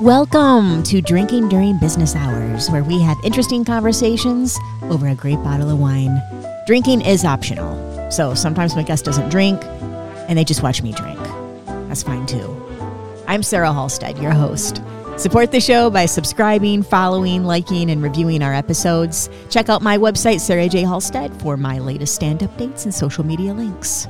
Welcome to Drinking During Business Hours, where we have interesting conversations over a great bottle of wine. Drinking is optional, so sometimes my guest doesn't drink and they just watch me drink. That's fine too. I'm Sarah Halstead, your host. Support the show by subscribing, following, liking, and reviewing our episodes. Check out my website, Sarah J. Halstead, for my latest stand updates and social media links.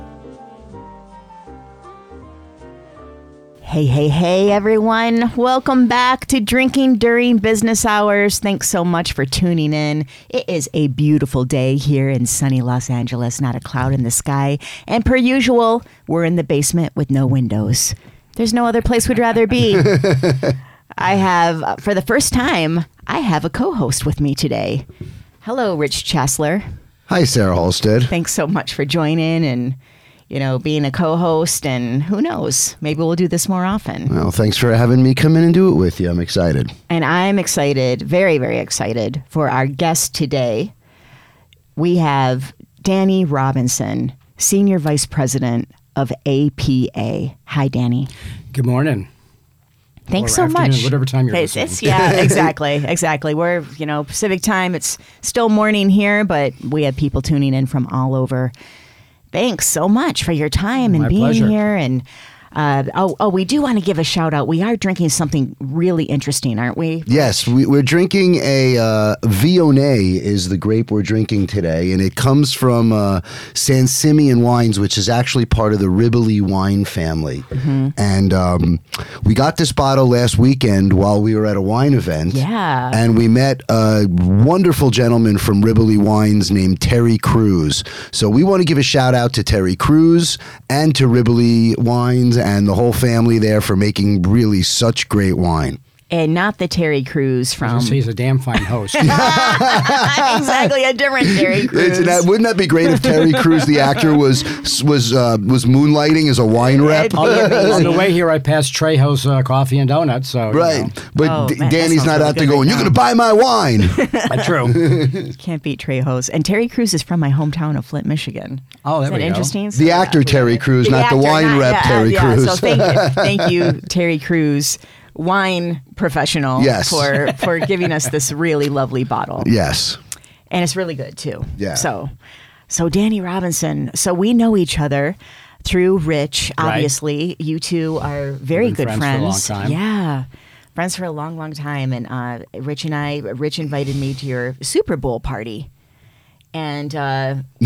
Hey, hey, hey, everyone. Welcome back to Drinking During Business Hours. Thanks so much for tuning in. It is a beautiful day here in sunny Los Angeles, not a cloud in the sky. And per usual, we're in the basement with no windows. There's no other place we'd rather be. I have, uh, for the first time, I have a co host with me today. Hello, Rich Chasler. Hi, Sarah Halstead. Thanks so much for joining and you know, being a co-host, and who knows, maybe we'll do this more often. Well, thanks for having me come in and do it with you. I'm excited. And I'm excited, very, very excited for our guest today. We have Danny Robinson, Senior Vice President of APA. Hi, Danny. Good morning. Thanks Or so much. whatever time you're It's, listening. it's- yeah, exactly, exactly. We're you know Pacific time. It's still morning here, but we have people tuning in from all over. Thanks so much for your time and My being pleasure. here. And uh, oh, oh, we do want to give a shout out. We are drinking something really interesting, aren't we? Yes, we, we're drinking a uh, Viognier is the grape we're drinking today, and it comes from uh, San Simeon Wines, which is actually part of the Riboli wine family. Mm-hmm. And um, we got this bottle last weekend while we were at a wine event. Yeah. And we met a wonderful gentleman from Riboli Wines named Terry Cruz. So we want to give a shout out to Terry Cruz and to Riboli Wines and the whole family there for making really such great wine. And not the Terry Crews from He's a damn fine host. exactly a different Terry Crews. It's- that- wouldn't that be great if Terry Crews, the actor, was was uh, was moonlighting as a wine rep? It'd be amazing. On the way here, I passed Trejo's uh, Coffee and Donuts. So you Right, know. but Oh, D- man, Danny's not really out there going. right You're going to buy my wine. That's true. Can't beat Trejo's. And Terry Crews is from my hometown of Flint, Michigan. Oh, there Is that we go. interesting? So, the yeah. actor Terry Crews, not the actor, wine not- rep yeah, Terry yeah. Crews. So thank, thank you, Terry Crews, wine professional, Yes. for for giving us this really lovely bottle, yes. and it's really good too. Yeah. So, so Danny Robinson. So we know each other through Rich. Right. Obviously, you two are very been good friends for a long friends. time. Yeah. Friends for a long, long time, and uh, Rich and I, Rich invited me to your Super Bowl party, and uh,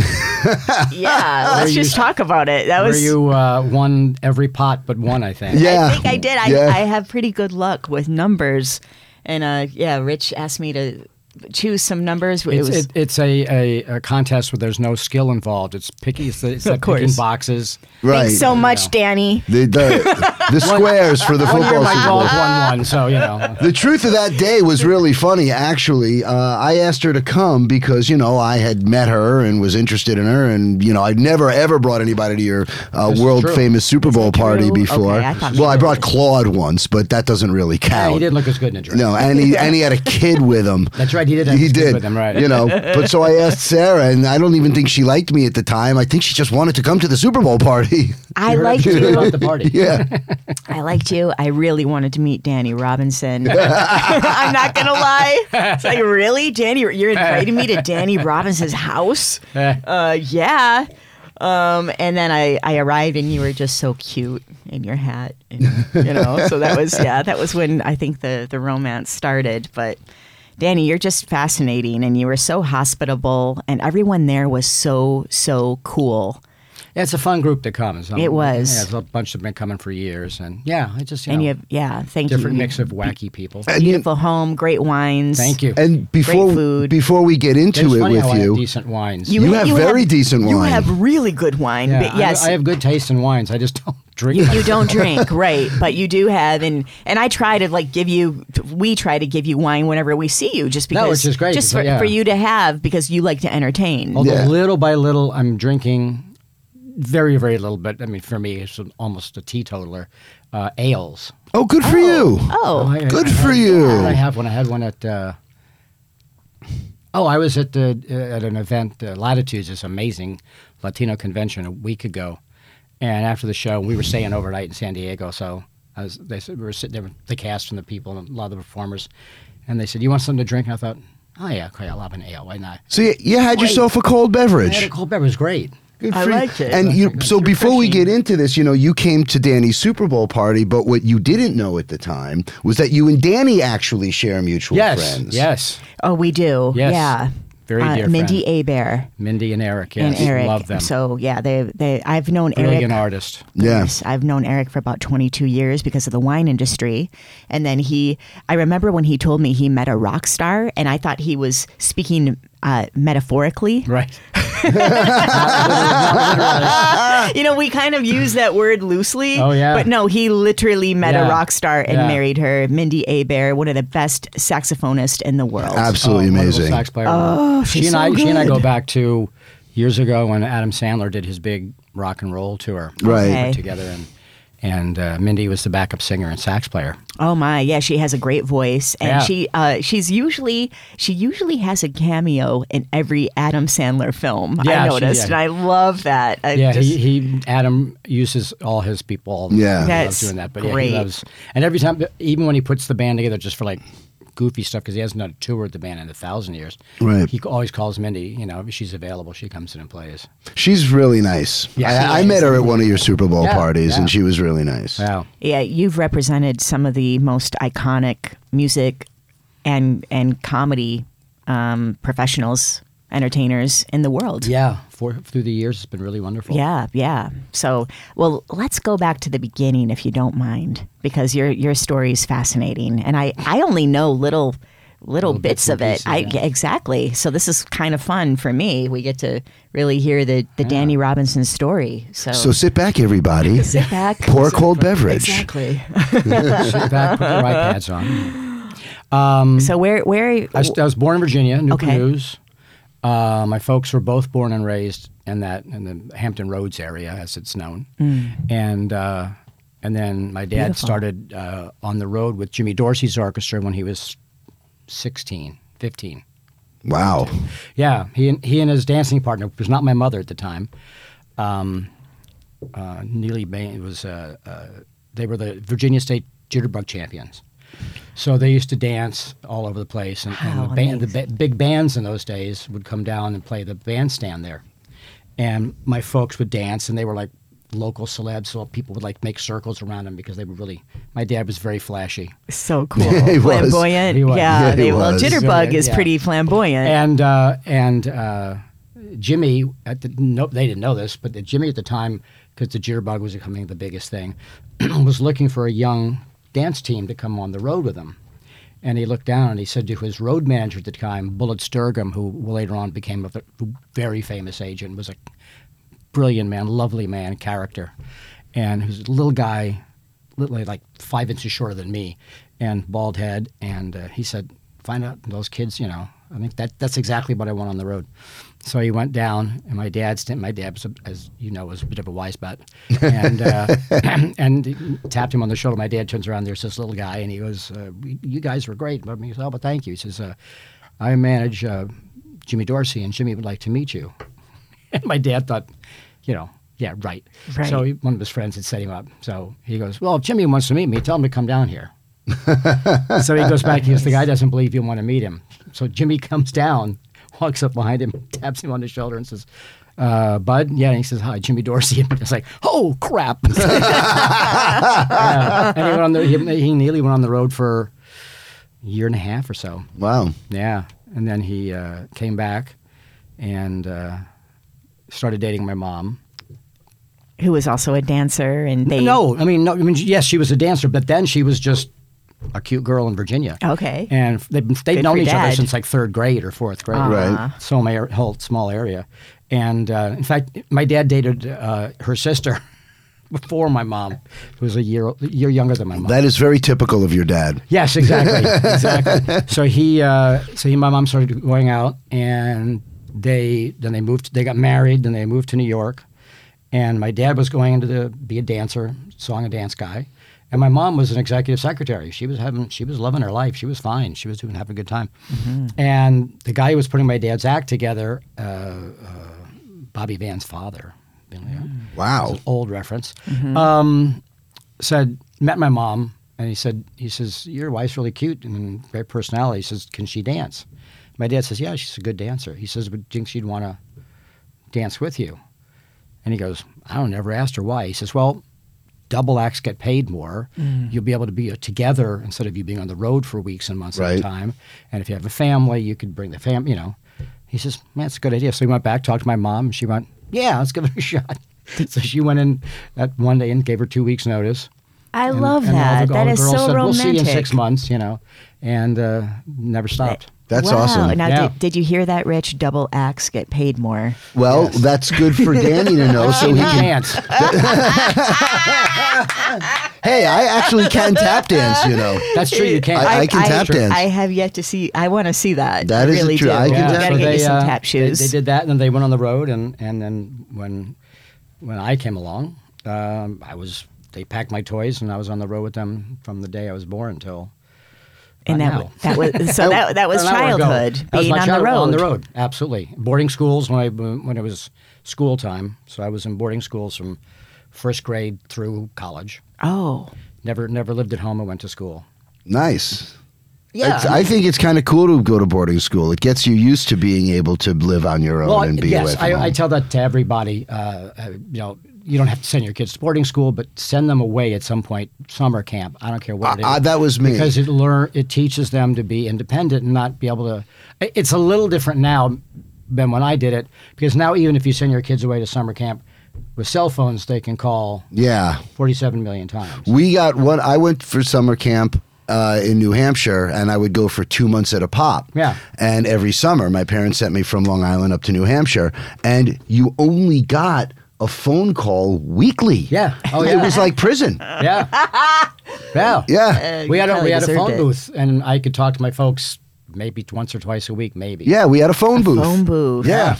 yeah, let's you- just talk about it. That Where was you uh, won every pot but one, I think. Yeah. I think I did. I, Yeah. I have pretty good luck with numbers, and uh, yeah, Rich asked me to choose some numbers. It It's, was it, it's a, a, a contest where there's no skill involved. It's picky. It's, it's like picking course. boxes. Right. thanks so much, Danny. the, the, the squares for the One year football my Super Bowl. dog won one, so you know. The truth of that day was really funny, actually. Uh, I asked her to come because, you know, I had met her and was interested in her. And, you know, I'd never, ever brought anybody to your uh, world true. famous Super Bowl party true? before. Okay, I thought well, I brought Claude once, but that doesn't really Yeah, count. he didn't look as good in a dress. No, and he and he had a kid with him. That's right, he did have He his kid did with him, right. You know, but so I asked Sarah, and I don't even think she liked me at the time. I think she just wanted to come to the Super Bowl party. I liked you heard you. about the party. yeah, I liked you. I really wanted to meet Danny Robinson. I'm not gonna lie. It's like really, Danny, you're inviting me to Danny Robinson's house? Uh, yeah. Um, and then I, I arrived and you were just so cute in your hat, and, you know. So that was yeah, that was when I think the the romance started. But Danny, you're just fascinating, and you were so hospitable, and everyone there was so so cool. Yeah, it's a fun group that comes. Um, It was. Yeah, it's a bunch that have been coming for years, and yeah, I just you and know, you have yeah, thank different you. Different mix of wacky people. and, you- Beautiful home, great wines. Thank you. and before food. before we get into it's it funny with how I have you, decent wines. You have very decent wine. You have really good wine. yeah, but I- yes, I, have good taste in wines. I just don't drink. you, you don't drink, right? But you do have, and and I try to like give you. We try to give you wine whenever we see you, just because. No, which is great, Just for, yeah. for you to have because you like to entertain. Although Yeah. little by little, I'm drinking very, very little. But I mean, for me, it's almost a teetotaler. Uh, ales. oh, good for you. Oh, I- I- Good I for had- you. I have one. I had one at. Uh, oh, I was at the uh, at an event, uh, Latitudes, this amazing Latino convention a week ago, and after the show, we were staying overnight in San Diego. So I was, they said we were sitting there with the cast and the people and a lot of the performers, and they said, "You want something to drink?" And I thought, "Oh yeah, okay, I'll have an ale. Why not?" So you, you had yourself a cold I had beverage. a cold beverage. It was great. Good I for you. like it. And you, so before we get into this, you know, you came to Danny's Super Bowl party, but what you didn't know at the time was that you and Danny actually share mutual Yes, friends. yes. Oh, we do. Yes. Yeah. Very uh, dear Mindi friend. Abair Mindi and Eric. and Eric. love them. So yeah, they they I've known Brilliant Eric. artist. Yeah. Yes, I've known Eric for about 22 years because of the wine industry. And then he, I remember when he told me he met a rock star, and I thought he was speaking uh, metaphorically. Right. you know, we kind of use that word loosely. Oh, yeah. But no, he literally met Yeah. a rock star and Yeah. married her, Mindi Abair, one of the best saxophonists in the world. Absolutely Oh, amazing. Sax player. Oh, she she's and I, so she and I go back to years ago when Adam Sandler did his big rock and roll tour. Right. We Okay. together and and uh, Mindi was the backup singer and sax player. Oh my, yeah, she has a great voice, and Yeah. she uh, she's usually she usually has a cameo in every Adam Sandler film. Yeah, I she- noticed, yeah. and I love that. I Yeah, just- he, he Adam uses all his people. All the Yeah. time. He That's loves doing that. But yeah, great. he loves and every time, even when he puts the band together, just for like goofy stuff, because he hasn't done a tour with the band in a thousand years. Right. He always calls Mindi. You know, if she's available, she comes in and plays. She's really nice. Yeah, I, I met her at one of your Super Bowl Yeah, parties, yeah. and she was really nice. Wow. yeah, you've represented some of the most iconic music and and comedy um, professionals, entertainers in the world. Yeah, for, through the years, it's been really wonderful. Yeah, yeah. So, well, let's go back to the beginning, if you don't mind, because your your story is fascinating, and I I only know little little, Little bits, bits of it. pieces, I yeah. exactly. So this is kind of fun for me. We get to really hear the the Danny Robinson story. So, So sit back, everybody. sit back, Pour a cold beverage. Exactly. Sit back, put your iPads on. Um, so where where I was, I was born in Virginia, Newport Okay. News. Uh, my folks were both born and raised in that in the Hampton Roads area, as it's known, and uh, and then my dad Mm. Beautiful. started uh, on the road with Jimmy Dorsey's orchestra when he was 16, 15. Wow. Yeah, he and he and his dancing partner was not my mother at the time. Um, uh, Neely Bain was uh, uh, they were the Virginia State Jitterbug champions. So they used to dance all over the place, and, and the, band, the big bands in those days would come down and play the bandstand there. And my folks would dance, and they were like local celebs, so people would like make circles around them because they were really. My dad was very flashy, so cool, He flamboyant. He was. Yeah, Yeah, he they, well. Jitterbug is Yeah. pretty flamboyant. and uh, and uh, Jimmy, at the, no, they didn't know this, but the, Jimmy at the time, because the jitterbug was becoming the biggest thing, was looking for a young dance team to come on the road with him. And he looked down and he said to his road manager at the time, Bullet Sturgum, who later on became a very famous agent, was a brilliant man, lovely man, character, and was a little guy, literally like five inches shorter than me, and bald head. And uh, he said, "Find out those kids, you know." I think that that's exactly what I want on the road. So he went down, and my dad's my dad was, a, as you know, was a bit of a wise butt, and uh, and tapped him on the shoulder. My dad turns around, there's this little guy, and he goes, uh, "You guys were great." But he says, "Oh, but thank you." He says, uh, "I manage uh, Jimmy Dorsey, and Jimmy would like to meet you." And my dad thought, you know, yeah, right. Right. So he, one of his friends had set him up. So he goes, well, if Jimmy wants to meet me, tell him to come down here. so he goes back. He goes, the guy doesn't believe you want to meet him. So Jimmy comes down, walks up behind him, taps him on the shoulder, and says, uh, "Bud, yeah." And he says, "Hi, Jimmy Dorsey." And it's like, "Oh crap!" Yeah. And he went on the he, he nearly went on the road for a year and a half or so. Wow. Yeah, and then he uh, came back and uh, started dating my mom. who was also a dancer, and they No, I mean, no, I mean, yes, she was a dancer, but then she was just a cute girl in Virginia. Okay. and they've been, they've Good known for each other since like third grade or fourth grade. Right. So my whole small area, and uh, in fact, my dad dated uh, her sister before my mom, who was a year a year younger than my mom. That is very typical of your dad. Yes, exactly, exactly. So he, uh, so he, and my mom started going out, and they then they moved. They got married, then they moved to New York, and my dad was going into the be a dancer, song and dance guy, and my mom was an executive secretary. She was having, she was loving her life. She was fine. She was doing having a good time, and the guy who was putting my dad's act together, uh, uh, Bobby Van's father. you know, Wow. old reference, um, said, met my mom, and he said, he says, your wife's really cute and great personality. He says, can she dance? My dad says, yeah, she's a good dancer. He says, but thinks she'd want to dance with you. And he goes, I don't never asked her why. He says, well, double acts get paid more. Mm. You'll be able to be uh, together instead of you being on the road for weeks and months at a time. And if you have a family, you could bring the fam. You know, he says, man, it's a good idea. So he went back, talked to my mom. And she went, yeah, let's give it a shot. so she went in that one day and gave her two weeks notice. I And- love and all that. the- that all the is girls so said, romantic. We'll see you in six months, you know, and uh, never stopped. That's wow. awesome. Now, Yeah. did, did you hear that, Rich? Double acts get paid more. Well, that's good for Danny to know, so he can. dance. Hey, I actually can tap dance. You know. That's true. You can't. I- I can tap dance. I have yet to see. I want to see that. That I is really true. do. I can You tap- gotta so get you they, some uh, tap they- They, did that, and then they went on the road, and and then when when I came along, um, I was they packed my toys, and I was on the road with them from the day I was born until. And that, now. that was so that that was An ago. childhood That was being my on the road. On the road, absolutely. Boarding schools when I when it was school time. So I was in boarding schools from first grade through college. Oh, Never never lived at home. I went to school. Nice. Yeah, It's- I think it's kind of cool to go to boarding school. It gets you used to being able to live on your own Well, and be away yes, from I, home. I tell that to everybody. Uh, uh, you know, you don't have to send your kids to boarding school, but send them away at some point, summer camp. I don't care what it is. Uh, uh, that was me. because it learn it teaches them to be independent and not be able to. It's a little different now than when I did it because now even if you send your kids away to summer camp with cell phones, they can call yeah. forty-seven million times. We got one. I went for summer camp uh, in New Hampshire, and I would go for two months at a pop. Yeah. And every summer, my parents sent me from Long Island up to New Hampshire, and you only got a phone call weekly. Yeah. Oh, It was like prison. Yeah, yeah, uh, Yeah. We had a we had a phone it. booth, and I could talk to my folks maybe once or twice a week, maybe. Yeah, we had a phone booth. phone booth. Yeah.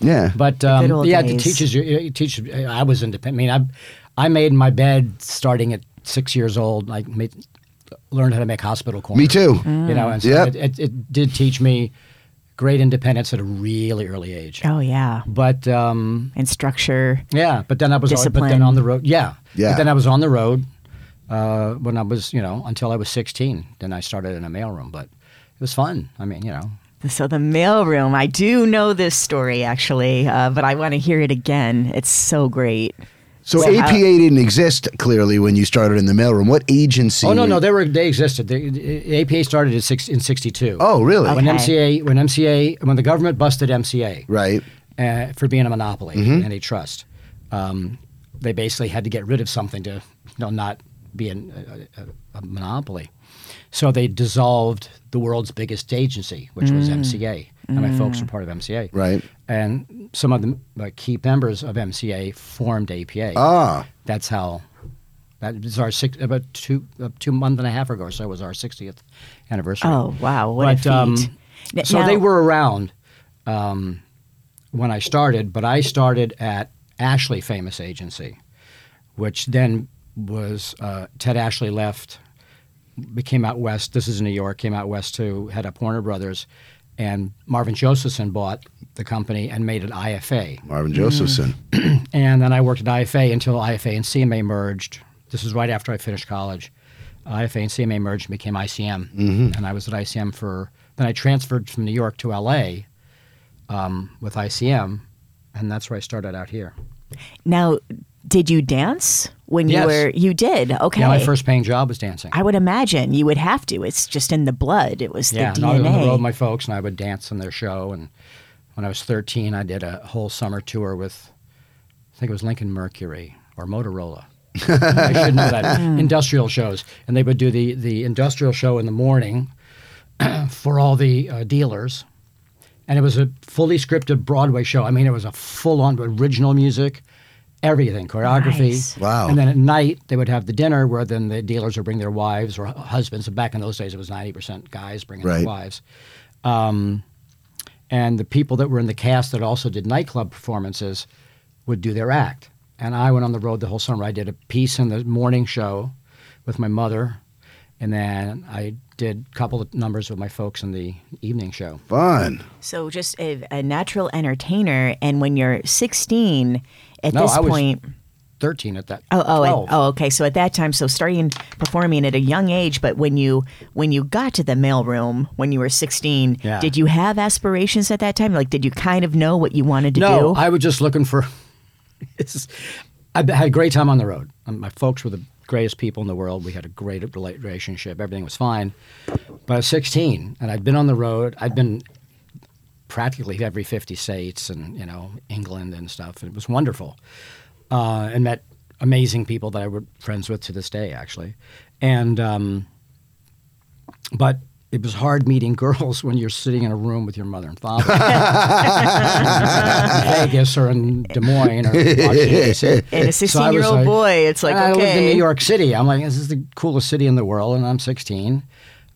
Yeah. But um, yeah, it days. teaches you. Uh, it uh, teaches. I was independent. I mean, I, I made my bed starting at six years old. I made, learned how to make hospital corners. Me too. You know, and so Yep. it, it, it did teach me great independence at a really early age. Oh yeah, But um, and structure. yeah, but then I was. But then on the road. Yeah. Yeah. But then I was on the road uh, when I was, you know, until I was sixteen. Then I started in a mailroom, but it was fun. I mean, you know. So the mailroom. I do know this story actually, uh, but I want to hear it again. It's so great. So So how- APA didn't exist clearly when you started in the mailroom. What agency? Oh no, no, they were they existed. The, the APA started in, six, in '62. Oh, really? When MCA, when MCA, when the government busted MCA Right. uh, for being a monopoly, Mm-hmm. antitrust, um, they basically had to get rid of something to, you know, not be an, a, a, a monopoly. So they dissolved the world's biggest agency, which was MCA, and my folks were part of MCA. Right. And some of the uh, key members of MCA formed APA. Ah. That's how. That was our six about two uh, two month and a half ago or so it was our 60th anniversary. Oh wow, what a feat. um, so they were around um, when I started, but I started at Ashley Famous Agency, which then was uh, Ted Ashley left, became out west. This is New York. Came out west to head up Warner Brothers, and Marvin Josephson bought the company and made it IFA. Marvin Josephson. And then I worked at IFA until IFA and CMA merged. This is right after I finished college. IFA and CMA merged and became ICM. Mm-hmm. And I was at ICM for, then I transferred from New York to LA um, with ICM. And that's where I started out here. Now, did you dance when you were? You did. Okay. Yeah, my first paying job was dancing. I would imagine you would have to. It's just in the blood. It was yeah, the and I was on the road DNA. with my folks, and I would dance on their show. And when I was 13, I did a whole summer tour with, I think it was Lincoln Mercury or Motorola. I should know that. industrial shows. And they would do the, the industrial show in the morning for all the uh, dealers. And it was a fully scripted Broadway show. I mean, it was a full on original music, everything, choreography. Nice. Wow. And then at night, they would have the dinner where then the dealers would bring their wives or husbands. And back in those days, it was 90% guys bringing Right. their wives. Um, and the people that were in the cast that also did nightclub performances would do their act. And I went on the road the whole summer. I did a piece in the morning show with my mother, and then I did a couple of numbers with my folks in the evening show. Fun. So just a, a natural entertainer. And when you're 16, at No, this I was- point, 13 at that. Oh, oh, and, oh, okay. So at that time, so starting performing at a young age, but when you when you got to the mailroom when you were sixteen, Yeah. did you have aspirations at that time? Like, did you kind of know what you wanted to No, do? I was just looking for. It's, I had a great time on the road. Um, My folks were the greatest people in the world. We had a great relationship. Everything was fine. But I was 16, and I'd been on the road. I'd been practically every 50 states, and you know England and stuff. And it was wonderful, uh, and met amazing people that I were friends with to this day, actually. And um, but it was hard meeting girls when you're sitting in a room with your mother and father. in Vegas or in Des Moines or Washington and a So sixteen-year-old like- boy, it's like and I lived in. New York City. I'm like, this is the coolest city in the world, and I'm 16,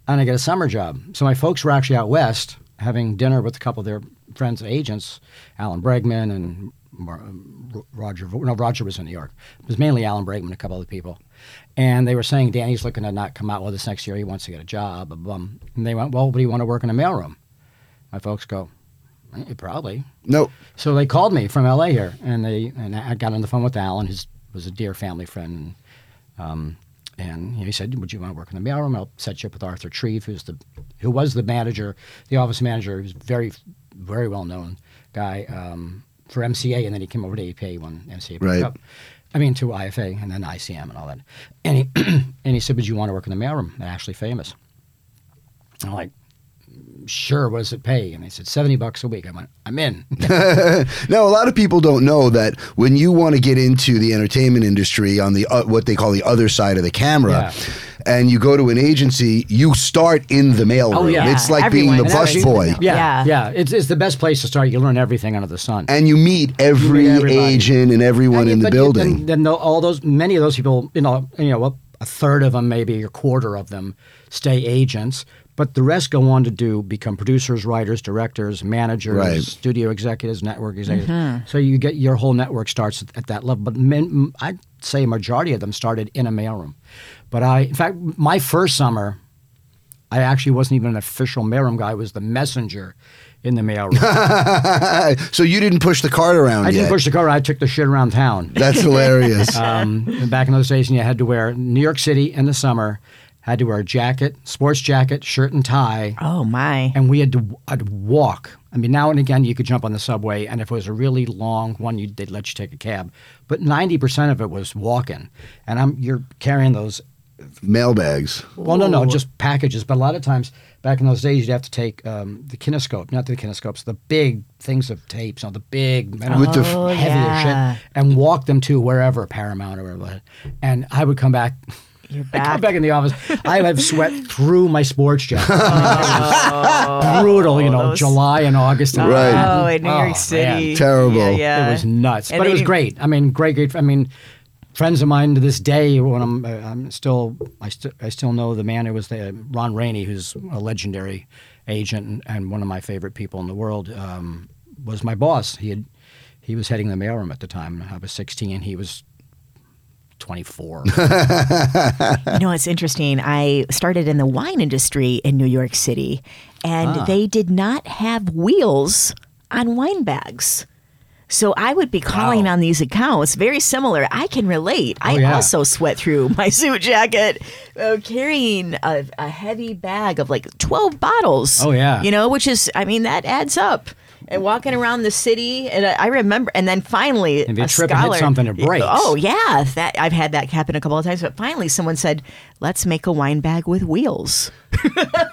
and I get a summer job. So my folks were actually out west having dinner with a couple of their friends and agents, Alan Bregman and Mar- Roger. No, Roger was in New York. It was mainly Alan Bregman and a couple other people. And they were saying Danny's looking to not come out with us next year. He wants to get a job. blah, blah, blah. And they went, well, but do you want to work in a mailroom? My folks go, "Eh, probably. Nope. So they called me from LA here, and they and I got on the phone with Alan, who was a dear family friend, and, um, and he said, "Would you want to work in the mailroom? I'll set you up with Arthur Treve, who's the who was the manager, the office manager. He was very, very well known guy um, for MCA, and then he came over to APA when MCA broke Right. up. I mean, to IFA and then ICM and all that. And he and he said, "Would you want to work in the mailroom?" They're actually famous. And I'm like, "Sure." What does it pay? And they said seventy bucks a week. I went, "I'm in." Now, a lot of people don't know that when you want to get into the entertainment industry on the uh, what they call the other side of the camera, Yeah. And you go to an agency, you start in the mailroom. Oh, yeah. It's like being the Everyone bus the boy. mail- Yeah, Yeah. yeah, It's, it's the best place to start. You learn everything under the sun. And you meet every everybody. agent and everyone And you- in the but you- building. Then, then all those, many of those people, you know, you know, a- a third of them, maybe a quarter of them, stay agents. But the rest go on to do become producers, writers, directors, managers, Right. studio executives, network executives. Mm-hmm. So you get your whole network starts at, at that level. But men, I'd say a majority of them started in a mailroom. But I, in fact, my first summer, I actually wasn't even an official mailroom guy. I was the messenger in the mailroom. so you didn't push the cart around I yet. didn't push the car. I took the shit around town. That's hilarious. Um, back in those days, and you had to wear New York City in the summer. Had to wear a jacket, sports jacket, shirt and tie, oh my! and we had to I'd walk. I mean, now and again you could jump on the subway, and if it was a really long one, you, they'd let you take a cab. But ninety percent of it was walking, and I'm you're carrying those. Mailbags. Well, no, no, just packages. But a lot of times back in those days, you'd have to take um, the kinescope, not the kinescopes, the big things of tapes, you know, the big metal, With the f- Oh, heavier yeah. shit, and walk them to wherever Paramount or whatever. And I would come back. You're I come back. back in the office. I have sweat through my sports jacket. brutal, you know, those- July and August. and Right. Oh, in New Oh, York man. City, Terrible. Yeah, yeah. It was nuts, And but it was great. I mean, great, great. I mean, friends of mine to this day, when I'm, uh, I'm still, I, st- I still know the man who was the Ron Rainey, who's a legendary agent and, and one of my favorite people in the world, um, was my boss. He had, he was heading the mailroom at the time. I was 16. He was 24. You know, it's interesting. I started in the wine industry in New York City, and Ah. they did not have wheels on wine bags. So I would be calling Wow. on these accounts, very similar. I can relate. I Oh, yeah. also sweat through my suit jacket, uh, carrying a, a heavy bag of like 12 bottles. Oh, yeah. You know, which is, I mean, that adds up. And walking around the city, and I I remember, and then finally, If you a trip and hit something, it breaks. Oh yeah, that I've had that happen a couple of times. But finally, someone said, "Let's make a wine bag with wheels."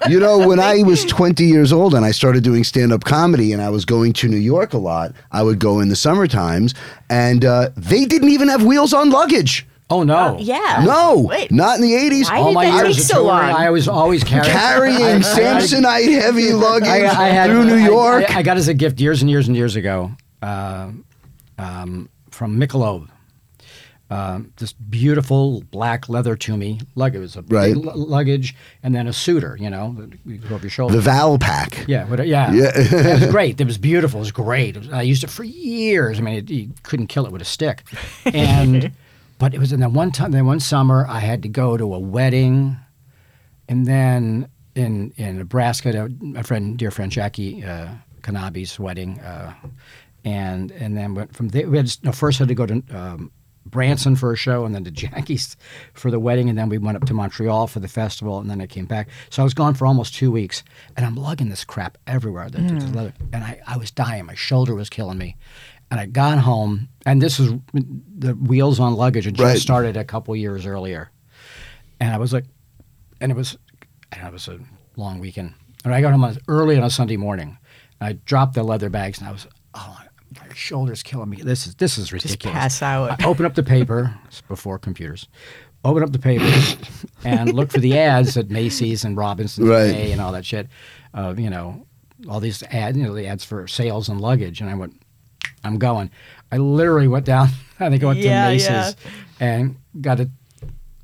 You know, when I was 20 years old and I started doing stand up comedy and I was going to New York a lot, I would go in the summer times and uh, they didn't even have wheels on luggage. Oh, no. Yeah. No, Wait. not in the 80s. Why All did my that years take of so touring, long? I was always carrying. Carrying Samsonite heavy luggage through New York. I, I got as a gift years and years and years ago uh, um, from Michelob. Um, this beautiful black leather to me luggage. It was a Right. big lu- luggage and then a suitor, you know, you go over your shoulder. the Val pack. yeah, what, yeah, Yeah. it was great. It was beautiful. It was great. It was- I used it for years. I mean, it, you couldn't kill it with a stick. And but it was in that one time, then one summer, I had to go to a wedding, and then in in Nebraska, to my friend, dear friend Jackie uh, Kanabi's wedding, uh, and and then went from there. We had no, first had to go to um, Branson for a show, and then to Jackie's for the wedding, and then we went up to Montreal for the festival, and then I came back. So I was gone for almost two weeks, and I'm lugging this crap everywhere. The, the leather, and I, I was dying. My shoulder was killing me. And I got home, and this was the wheels on luggage had just Right. started a couple years earlier. And I was like, and it was, and it was a long weekend. And I got home early on a Sunday morning. And I dropped the leather bags, and I was, oh, my shoulder's killing me. This is this is ridiculous. pass out. I open up the paper. Before computers. Open up the paper and look for the ads at Macy's and Robinson's Right. And all that shit. Uh, you know, all these ads, you know, the ads for sales and luggage. And I went, I'm going. I literally went down. I think I went Yeah, to Macy's yeah. and got a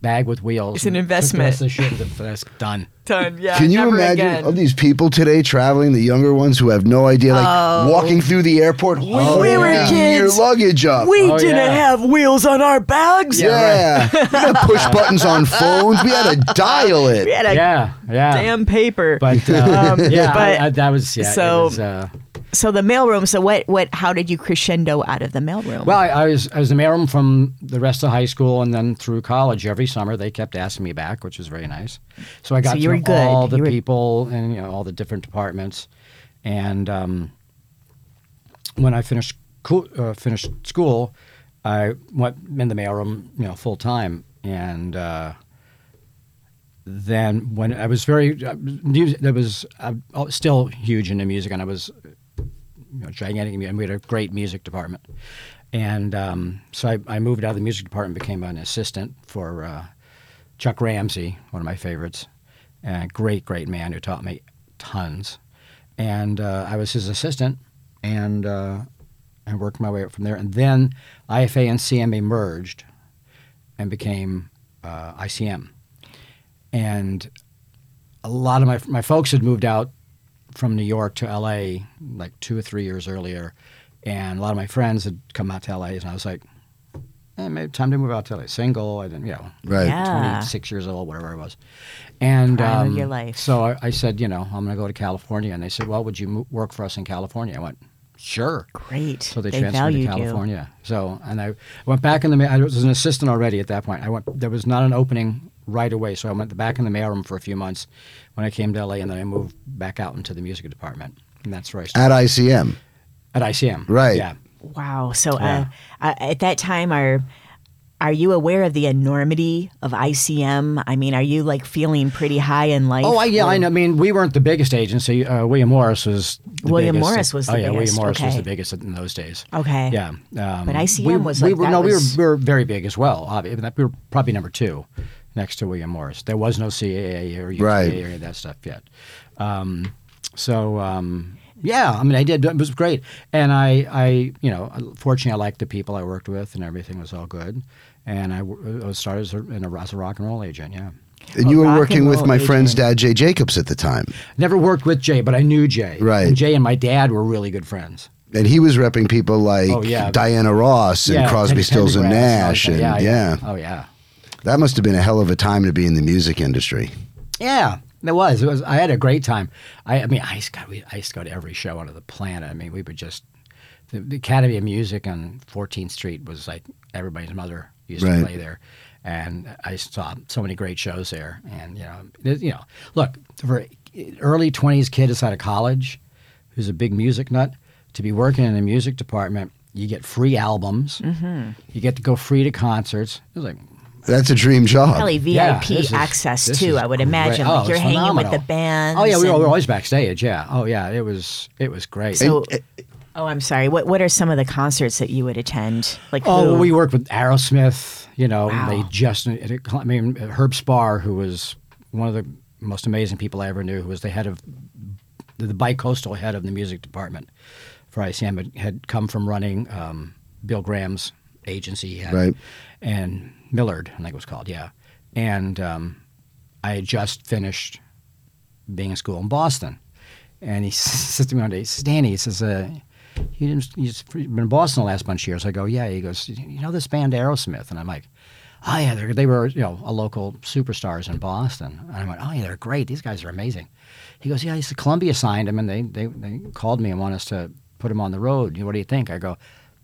bag with wheels. It's an and the investment. rest of the shit, that's done. Done. Yeah. Can you never imagine again. of these people today traveling, the younger ones who have no idea, like Oh. walking through the airport, holding were your kids. luggage up? We Oh, didn't yeah. have wheels on our bags. yeah, we had push buttons on phones. We had to dial it. We had a Yeah, yeah. damn paper. But uh, Um, yeah, but- I, I, that was yeah. it so- was, uh, so the mailroom. So what? What? How did you crescendo out of the mailroom? Well, I, I was I was the mailroom from the rest of high school and then through college. Every summer they kept asking me back, which was very nice. So I got So to know good. all the were- people and you know all the different departments. And um, when I finished uh, finished school, I went in the mailroom, you know, full time. And uh, then when I was very uh, music, there was uh, still huge into music, and I was you know, gigantic, and we had a great music department. And um, so I, I moved out of the music department, became an assistant for uh, Chuck Ramsey, one of my favorites, a great, great man who taught me tons. And uh, I was his assistant, and uh, I worked my way up from there. And then IFA and CMA merged and became uh, ICM. And a lot of my my folks had moved out from New York to LA like two or three years earlier, and a lot of my friends had come out to LA, and I was like, eh, maybe time to move out to LA. Single, I didn't, you know, Right. Yeah. 26 years old, whatever I was. And Prime um, your life. So I, I said, you know, I'm going to go to California, and they said, well, would you mo- work for us in California? I went, sure. Great. So they, they transferred me to valued you. California. So and I went back in the. ma- I was an assistant already at that point. I went. There was not an opening right away, so I went back in the mailroom for a few months when I came to LA, and then I moved back out into the music department, and that's where I started At ICM. at ICM. Right. Yeah. Wow. So Yeah. uh, uh, at that time, are are you aware of the enormity of ICM? I mean, are you like feeling pretty high in life? Oh, I, yeah, I know. I mean, we weren't the biggest agency. Uh, William Morris was. The William biggest. Morris was the oh, yeah, biggest, William Morris was the biggest in those days. Okay. Yeah, um, But ICM we, was we like- were that no, was- we were we were very big as well. Obviously, we were probably number two, next to William Morris. There was no CAA or UTA Right. or any of that stuff yet. Um, so um, yeah, I mean, I did. It was great, and I, I, you know, fortunately, I liked the people I worked with, and everything was all good. And I, w- I started as a, in a, as a rock and roll agent. Yeah. And you were working with roll my friend's agent. dad, Jay Jacobs, at the time. Never worked with Jay, but I knew Jay. Right. And Jay and my dad were really good friends. And he was repping people like Oh, yeah. Diana Ross and yeah, Crosby, Penny Stills, and Nash. all And that. yeah, Oh yeah. That must have been a hell of a time to be in the music industry. Yeah, it was. It was. I had a great time. I, I mean, I used, to go, we, I used to go to every show on the planet. I mean, we would just the, the Academy of Music on 14th Street was like everybody's mother used Right. to play there, and I saw so many great shows there. And you know, it- you know, look for early 20s kid that's out of college who's a big music nut to be working in the music department. You get free albums. Mm-hmm. You get to go free to concerts. It was like That's a dream job. Probably VIP Yeah, is- access too. I would great. imagine. Oh, like you're it's hanging with the bands. Oh yeah, we were, we were always backstage. Yeah. Oh yeah, it was it was great. So, oh, I'm sorry. What What are some of the concerts that you would attend? Like, oh, who? we worked with Aerosmith. You know, Wow. they just. I mean, Herb Spar, who was one of the most amazing people I ever knew, who was the head of the, the bi-coastal head of the music department for ICM, had, had come from running um, Bill Graham's agency, he had, Right. And Millard, I think it was called, yeah. And um, I had just finished being in school in Boston. And he says to me one day, says, Danny, he says, uh, you didn't, you've been in Boston the last bunch of years. I go, yeah. He goes, you know this band Aerosmith? And I'm like, oh, yeah, they were, you know, a local superstars in Boston. And I went, oh, yeah, they're great. These guys are amazing. He goes, yeah, he said Columbia signed him, and they, they, they called me and want us to put him on the road. What do you think? I go,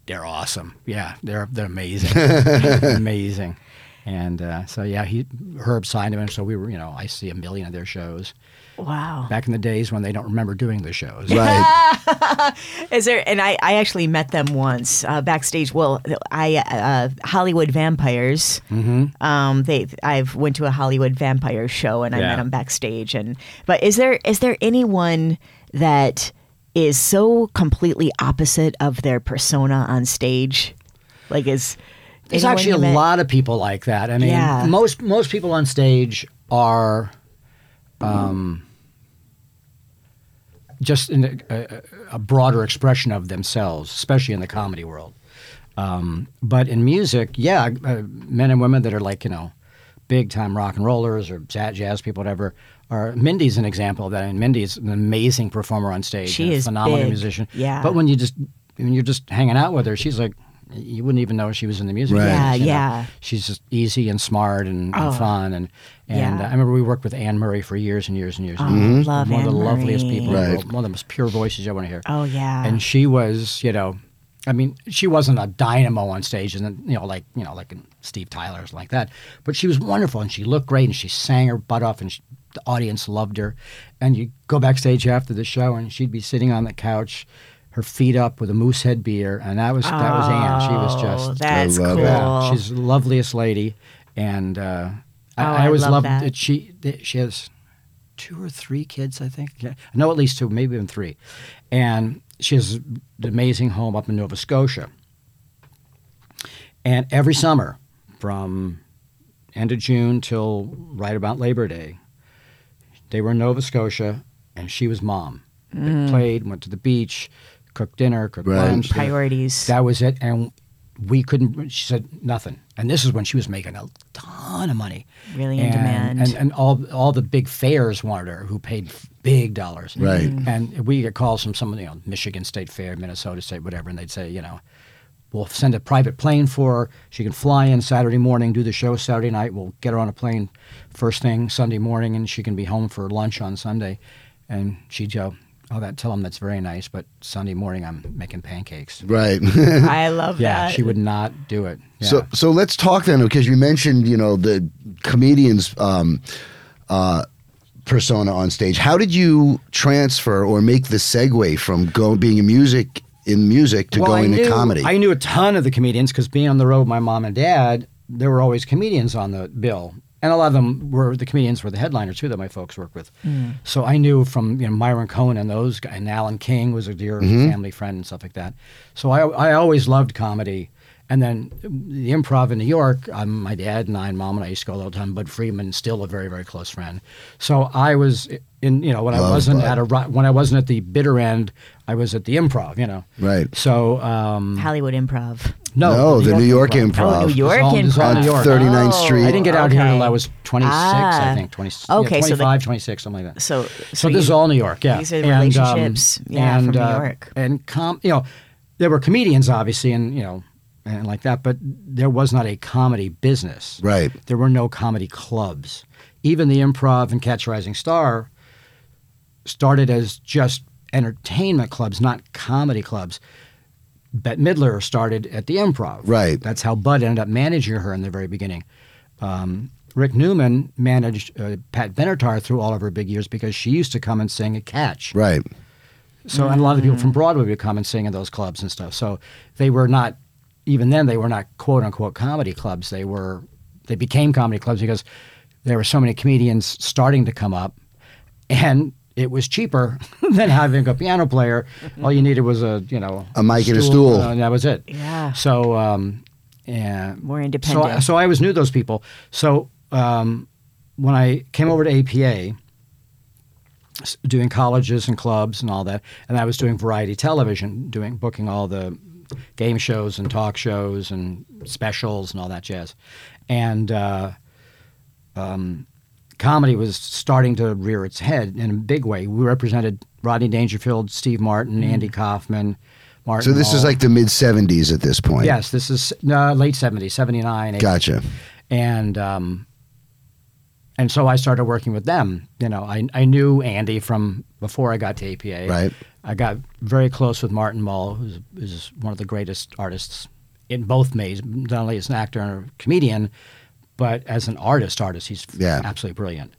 they're awesome. Yeah, they're they're amazing, amazing. And uh, so yeah, he Herb signed him, and so we were, you know, I see a million of their shows Wow. back in the days when they don't remember doing the shows. Right. Is there? And I, I actually met them once uh, backstage. Well, I uh, Hollywood Vampires. Mm-hmm. Um, they I've went to a Hollywood Vampire show and I Yeah. met them backstage. And but is there is there anyone that is so completely opposite of their persona on stage? Like is There's actually a met- lot of people like that. I mean, Yeah. most most people on stage are, um, just in a, a, a broader expression of themselves, especially in the comedy world. Um, but in music, yeah, uh, men and women that are like you know, big time rock and rollers or jazz people, whatever. Are Mindi's an example of that? And Mindi's an amazing performer on stage. She and a is phenomenal big. musician. Yeah. But when you just when you're just hanging out with her, she's like, you wouldn't even know she was in the music. Right. Yeah, you know? yeah. She's just easy and smart and, and Oh. fun and and Yeah. uh, I remember we worked with Anne Murray for years and years and years. Oh, and love one of the loveliest Murray. people, in the Right. world, one of the most pure voices you want to hear. Oh yeah. And she was, you know, I mean, she wasn't a dynamo on stage, and you know, like you know, like Steve Tyler's like that. But she was wonderful, and she looked great, and she sang her butt off, and she, the audience loved her. And you go backstage after the show, and she'd be sitting on the couch, her feet up with a Moosehead beer, and that was that was Anne. She was Oh, just that's cool. that. she's the loveliest lady, and uh, I, Oh, I I always love loved that. that she that she has two or three kids. I think yeah, I know at least two, maybe even three, and she has an amazing home up in Nova Scotia. And every summer, from end of June till right about Labor Day, they were in Nova Scotia, and she was mom. Mm. They played, went to the beach, cooked dinner, cooked Right. lunch. Priorities. That was it, and we couldn't. She said nothing, and this is when she was making a ton of money, Really in demand. and and all all the big fairs wanted her, who paid big dollars, Right. Mm. And we get calls from some, you know, Michigan State Fair, Minnesota State, whatever, and they'd say, you know, we'll send a private plane for her. She can fly in Saturday morning, do the show Saturday night. We'll get her on a plane first thing Sunday morning, and she can be home for lunch on Sunday. And she'd go, oh, that tell them that's very nice, but Sunday morning I'm making pancakes. Right. I love Yeah, that. she would not do it. Yeah. So so let's talk then because you mentioned you know the comedian's um, uh, persona on stage. How did you transfer or make the segue from go being a music in music to Well, I going knew, to comedy? I knew a ton of the comedians because being on the road with my mom and dad, there were always comedians on the bill. And a lot of them were the comedians were the headliner too that my folks worked with. Mm. So I knew from you know Myron Cohen and those guys, and Alan King was a dear mm-hmm. family friend and stuff like that. So I I always loved comedy. And then the improv in New York, um, my dad and I and mom and I used to go all the time. Bud Friedman, still a very very close friend. So I was in you know when I wasn't Bud. at a ro- when I wasn't at the bitter end, I was at the improv. You know. Right. So um, Hollywood Improv. no, No, the New York Improv. Oh, New York It's all- it's all Improv. New York. 39th Oh, Street. I didn't get out here until I was 26, Ah. I think. 20, Okay, yeah, so the- 25, 26, something like that. So, So, this is all New York, yeah. These are the And, um, yeah, and, from New uh, York. And com- you know, there were comedians obviously, and you know, and like that, but there was not a comedy business. Right. There were no comedy clubs. Even the Improv and Catch a Rising Star started as just entertainment clubs, not comedy clubs. Bette Midler started at the Improv. Right. That's how Bud ended up managing her in the very beginning. Um, Rick Newman managed uh, Pat Benatar through all of her big years because she used to come and sing at Catch. Right. So, and a lot of people from Broadway would come and sing in those clubs and stuff. So they were not, even then, they were not quote unquote comedy clubs. They were, they became comedy clubs because there were so many comedians starting to come up, and it was cheaper than having a piano player. All you needed was a, you know, A mic and a stool. uh, and that was it. Yeah. So, um, yeah. More So, independent. so I always knew those people. So um, when I came over to APA, doing colleges and clubs and all that, and I was doing variety television, doing booking all the game shows and talk shows and specials and all that jazz, and uh, um, comedy was starting to rear its head in a big way. We represented Rodney Dangerfield, Steve Martin, Andy Kaufman. Martin So this is like the mid '70s at this point. Yes, this is uh, late 70s, 79. 80. Gotcha. And um, and so I started working with them. You know, I I knew Andy from before I got to APA. Right. I got very close with Martin Mull, who's, who's one of the greatest artists in both ways, not only as an actor and a comedian, but as an artist. Artist, he's Yeah. absolutely brilliant.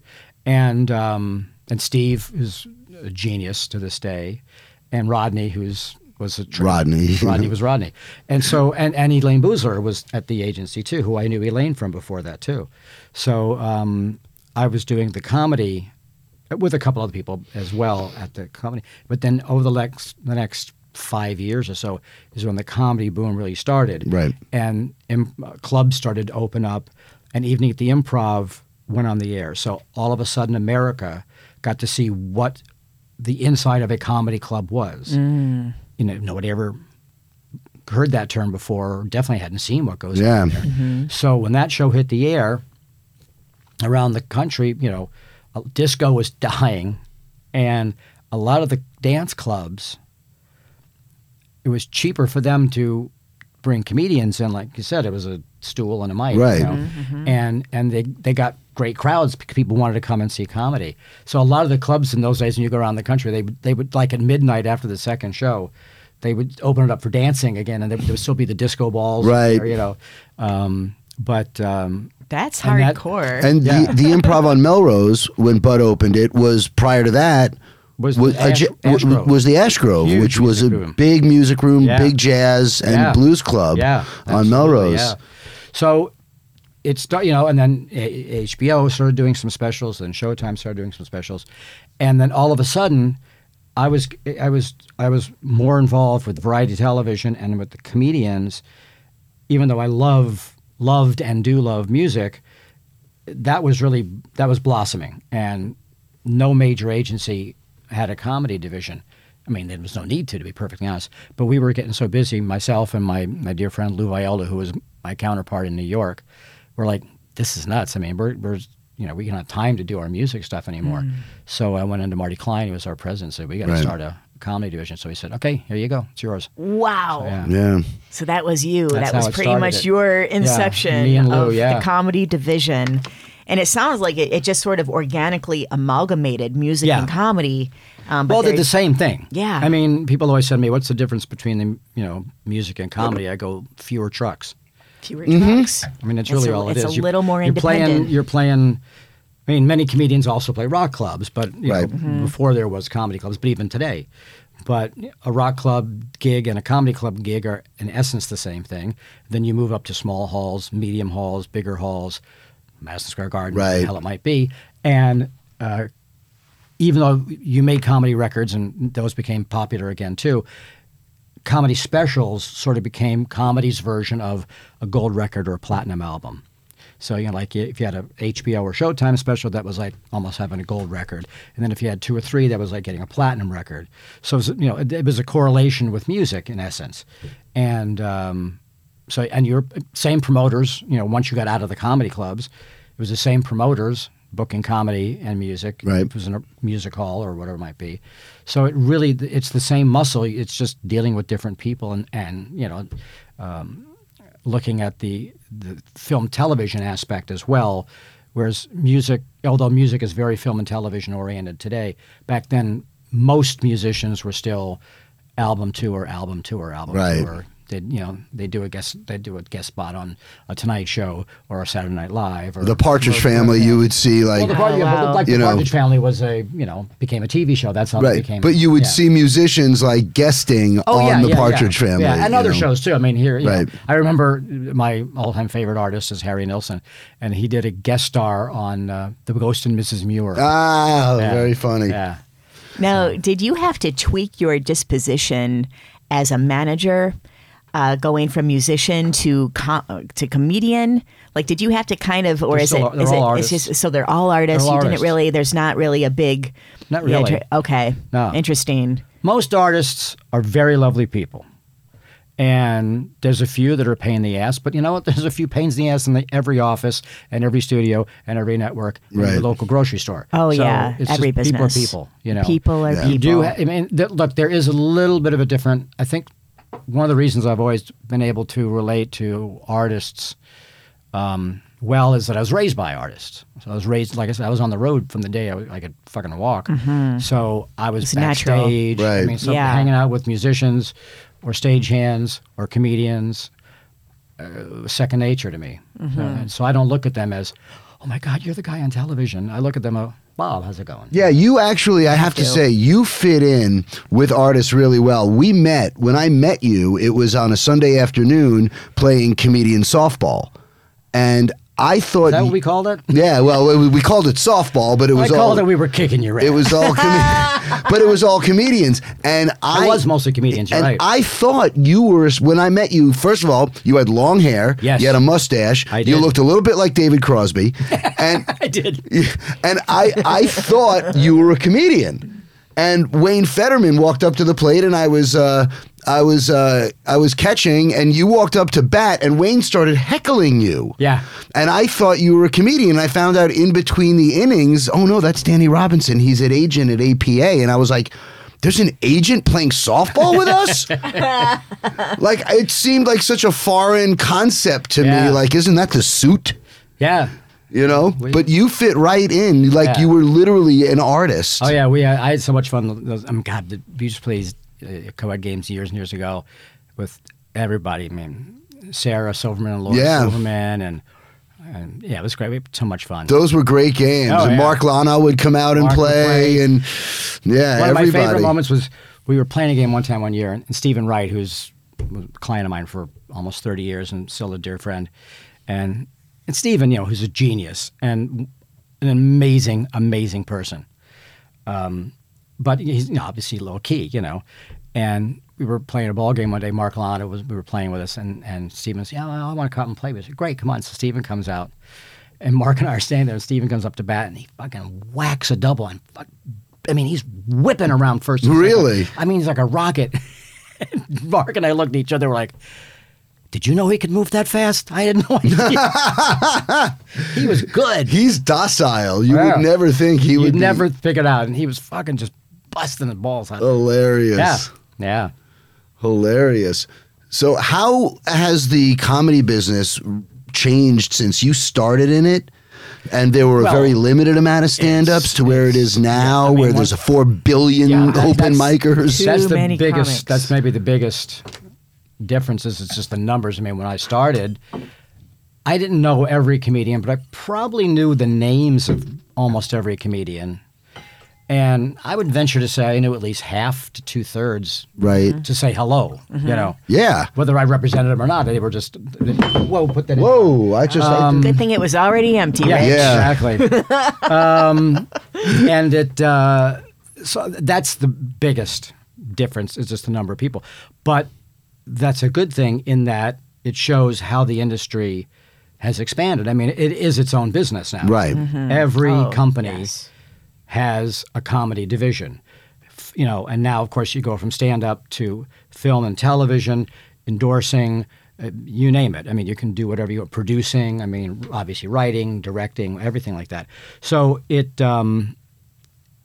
And um, and Steve is a genius to this day, and Rodney, who's was a tra- Rodney. Rodney was Rodney, and so and, and Elayne Boosler was at the agency too, who I knew Elaine from before that too. So um, I was doing the comedy with a couple other people as well at the company. But then over the next the next five years or so is when the comedy boom really started. Right. And im- uh, clubs started to open up, and Evening at the Improv went on the air. So all of a sudden, America got to see what the inside of a comedy club was. You know, nobody ever heard that term before, definitely hadn't seen what goes Yeah. on there. So when that show hit the air, around the country, you know, disco was dying, and a lot of the dance clubs, it was cheaper for them to bring comedians in. Like you said, it was a stool and a mic, Right. You know? And and they they got great crowds. because People wanted to come and see comedy. So a lot of the clubs in those days, when you go around the country, they would they would like at midnight after the second show. They would open it up for dancing again, and there, there would still be the disco balls, Right. there, you know. Um, but um, That's And that- hardcore. And Yeah. the, the improv on Melrose, when Budd opened it, was prior to that. Was was, the a Ash- ja- Ash Grove. was the Ash Grove, Huge which was a music room. big music room, Yeah. big jazz and Yeah. blues club yeah, on absolutely, Melrose. Yeah. So it's you know, and then A- HBO started doing some specials, and Showtime started doing some specials, and then all of a sudden, I was I was I was more involved with variety television and with the comedians, even though I love loved and do love music. That was really that was blossoming, and no major agency had a comedy division. I mean, there was no need to, to be perfectly honest. But we were getting so busy, myself and my, my dear friend Lou Viola, who was my counterpart in New York, we're like, this is nuts. I mean, we're, we're you know, we don't have time to do our music stuff anymore. Hmm. So I went into Marty Klein, who was our president, said, we got to Right. start a comedy division. So he said, okay, here you go. It's yours. wow. Yeah. Yeah. So that was you. That's that was pretty much it. your inception me and Lou, of yeah. the comedy division. And it sounds like it, it just sort of organically amalgamated music Yeah. and comedy. Um, but well, they're there- the same thing. Yeah. I mean, people always said to me, what's the difference between the, you know, music and comedy? I go, fewer trucks. fewer Mm-hmm. tracks. I mean, it's It's really a- all it it's is. a little more you're Playing, independent. you're playing. I mean, many comedians also play rock clubs, but you Right. know, Mm-hmm. before there was comedy clubs, but even today. But a rock club gig and a comedy club gig are in essence the same thing. Then you move up to small halls, medium halls, bigger halls, Madison Square Garden, Right. the hell it might be, and uh, even though you made comedy records and those became popular again too, comedy specials sort of became comedy's version of a gold record or a platinum album. So you know, like if you had a HBO or Showtime special, that was like almost having a gold record, and then if you had two or three, that was like getting a platinum record. So it was, you know, it, it was a correlation with music in essence, and um, so and your same promoters. You know, once you got out of the comedy clubs, it was the same promoters booking comedy and music. Right. It was in a music hall or whatever it might be. So it really, it's the same muscle. It's just dealing with different people and and you know, um, looking at the the film television aspect as well. Whereas music, although music is very film and television oriented today, back then most musicians were still album tour, album tour, album Right. tour. They you know they do a guest they do a guest spot on a Tonight Show or a Saturday Night Live or The Partridge or- Family, you would see like well, the Partridge, Oh, wow. like You the know. Partridge Family was a you know became a TV show. That's how it became. but you would yeah. see musicians like guesting Oh, on yeah, the yeah, Partridge yeah. Family, yeah, and other know. shows too. I mean, here, you know, Right. I remember my all-time favorite artist is Harry Nilsson, and he did a guest star on uh, The Ghost and Mrs. Muir. Ah, Yeah. very funny. Yeah. Now, did you have to tweak your disposition as a manager, uh, going from musician to com- uh, to comedian? Like, did you have to kind of, or They're is still- it? they're is all it? artists. It's just so they're all artists. They're all you artists. didn't really. There's not really a big. Not really. tra- okay. No. Interesting. Most artists are very lovely people. And there's a few that are a pain in the ass, but you know what? There's a few pains in the ass in the, every office and every studio and every network and Right. every local grocery store. Oh So yeah, it's every just people are people. You know, people are Yeah. people. You do. I mean, th- look, there is a little bit of a different. I think one of the reasons I've always been able to relate to artists um, well is that I was raised by artists. So I was raised, like I said, I was on the road from the day I could fucking walk. So I was It's natural. backstage. I mean, so Yeah. hanging out with musicians or stagehands or comedians uh, second nature to me. Mm-hmm. So, and so I don't look at them as, oh my God, you're the guy on television. I look at them, uh, Bob, how's it going? Yeah, you actually, I have to do. say, you fit in with artists really well. We met, when I met you, it was on a Sunday afternoon playing comedian softball. And I thought. Is that what we called it? yeah, well, we, we called it softball, but it I was all. called it we were kicking your ass. it was all, com- but it was all comedians, and I It was mostly comedians, you're and right. I thought you were when I met you. First of all, you had long hair. Yes. you had a mustache. I did. You looked a little bit like David Crosby, and I did. and I I thought you were a comedian. And Wayne Federman walked up to the plate, and I was uh, I was uh, I was catching, and you walked up to bat, and Wayne started heckling you. Yeah. And I thought you were a comedian. I found out in between the innings, oh no, that's Danny Robinson. He's an agent at APA, and I was like. There's an agent playing softball with us? like it seemed like such a foreign concept to Yeah. me. Like, isn't that the suit? Yeah. you know We- but you fit right in like Yeah. you were literally an artist Oh yeah, we. I had so much fun. Those, um, God, the, we used these uh, co-ed games years and years ago with everybody. I mean, Sarah Silverman and Laura Yeah. Silverman, and, and yeah, it was great. We had so much fun. those were great games Oh, and yeah. Mark Lonow would come out and Mark would play, and yeah One of my favorite moments was we were playing a game one time one year, and Stephen Wright, who's a client of mine for almost 30 years and still a dear friend, and and Stephen, you know, who's a genius and an amazing, amazing person. Um, but he's you know, obviously low key, you know. And we were playing a ball game one day. Mark Lonow was we were playing with us, and and Stephen said, "Yeah, well, I want to come out and play." with you." "Great, come on." So Stephen comes out, and Mark and I are standing there. And Stephen comes up to bat, and he fucking whacks a double, and fuck, I mean, he's whipping around first. and second. Really? I mean, he's like a rocket. And Mark and I looked at each other. We're like. Did you know he could move that fast? I had no idea. he was good. he's docile you would never think he You'd would be never pick it out, and he was fucking just busting the balls out. hilarious yeah, yeah. hilarious so how has the comedy business changed since you started in it and there were a very limited amount of stand-ups to where it is now I mean, where there's a four billion Yeah, open that's- micers Too that's the biggest. comics. That's maybe the biggest difference. Is it's just the numbers. I mean, when I started, I didn't know every comedian, but I probably knew the names of almost every comedian. And I would venture to say I knew at least half to two thirds right to say hello. Mm-hmm. You know, yeah whether I represented them or not, they were just whoa. Put that. in. whoa i just I didn't- Good thing it was already empty, Yeah, Rich. Yeah. exactly. um, and it uh, so that's the biggest difference is just the number of people, but that's a good thing in that it shows how the industry has expanded. I mean, it is its own business now. Right. Every Oh, company yes. Has a comedy division. You know, and now of course you go from stand up to film and television, endorsing, uh, you name it. I mean, you can do whatever you're producing. I mean, obviously writing, directing, everything like that. So it um,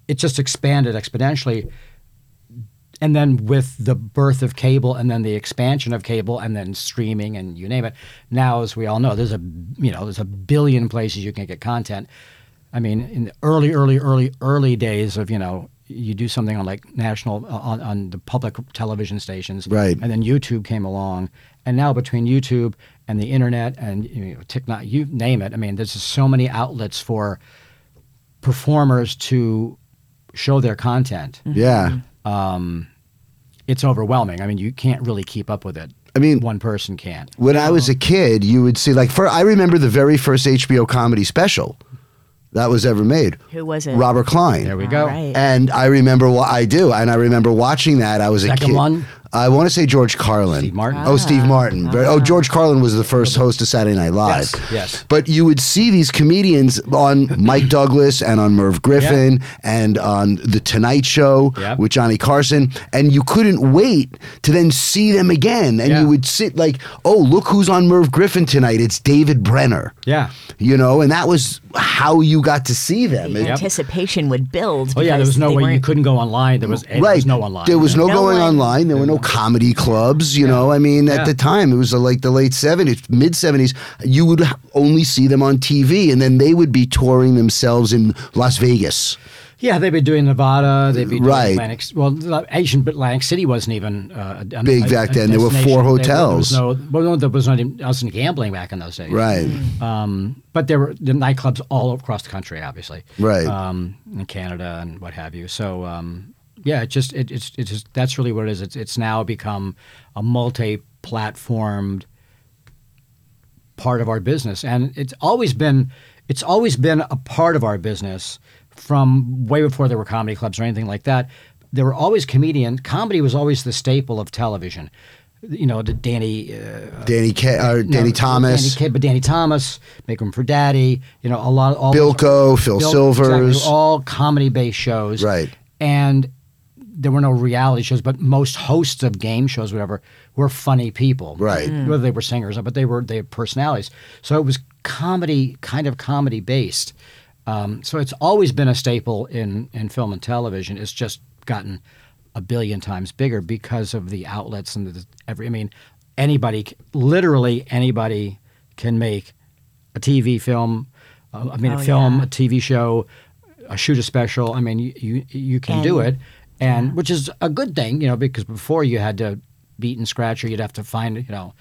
it just expanded exponentially. And then with the birth of cable, and then the expansion of cable, and then streaming, and you name it. Now, as we all know, there's a you know there's a billion places you can get content. I mean, in the early, early, early, early days of you know, you do something on like national uh, on, on the public television stations, Right. And then YouTube came along, and now between YouTube and the internet and you know, TikTok, you name it. I mean, there's just so many outlets for performers to show their content. Mm-hmm. yeah um, It's overwhelming. I mean, you can't really keep up with it. I mean- one person can't. when I was a kid, you would see like for I remember the very first HBO comedy special that was ever made. Who was it? Robert Klein. There we go. All right. And I remember what I do, and I remember watching that. I was a Second kid. one? I want to say George Carlin. Steve Martin. Oh, Steve ah. Martin. Very- Oh, George Carlin was the first host of Saturday Night Live. Yes, yes. But you would see these comedians on Mike Douglas and on Merv Griffin and on The Tonight Show Yep. with Johnny Carson, and you couldn't wait to then see them again. And Yeah. you would sit like, oh, look who's on Merv Griffin tonight. It's David Brenner. Yeah. You know, and that was how you got to see them. The It- anticipation would build. Oh yeah, there was no way you weren't- couldn't go online. There was there right. was no online. There was no, No going one- online. There were no know, comedy clubs. You know, I mean, at the time, it was like the late 70s, mid 70s. You would only see them on TV, and then they would be touring themselves in Las Vegas. Yeah, they'd be doing Nevada. They'd be doing Right. Atlantic. Well, Asian, but Atlantic City wasn't even uh, a, Big a- back a then. There were four There- hotels. There was no, well, no, there was not even, wasn't gambling back in those days. Right. Um, but there were the nightclubs all across the country, obviously. Right. Um, in Canada and what have you. So um, yeah, it just it, it's it's just that's really what it is. It's it's now become a multi-platformed part of our business, and it's always been it's always been a part of our business from way before there were comedy clubs or anything like that. There were always comedian comedy was always the staple of television. You know, the Danny uh, Danny, K- or Danny no, Thomas. Danny Kid, but Danny Thomas, Make Room for Daddy. You know, a lot. Of all Bilko, Phil Silvers. exactly, all comedy-based shows. Right. And there were no reality shows, but most hosts of game shows, whatever, were funny people. Right. Mm. Whether they were singers, but they were they had personalities. So it was comedy, kind of comedy based. Um, so it's always been a staple in in film and television. It's just gotten a billion times bigger because of the outlets and the, every. I mean, anybody, literally anybody, can make a TV film. Uh, I mean, Oh, a film, yeah. a TV show, a shoot a special. I mean, you you, you can do it, and which is a good thing, you know, because before you had to beat and scratch, or you'd have to find, you know.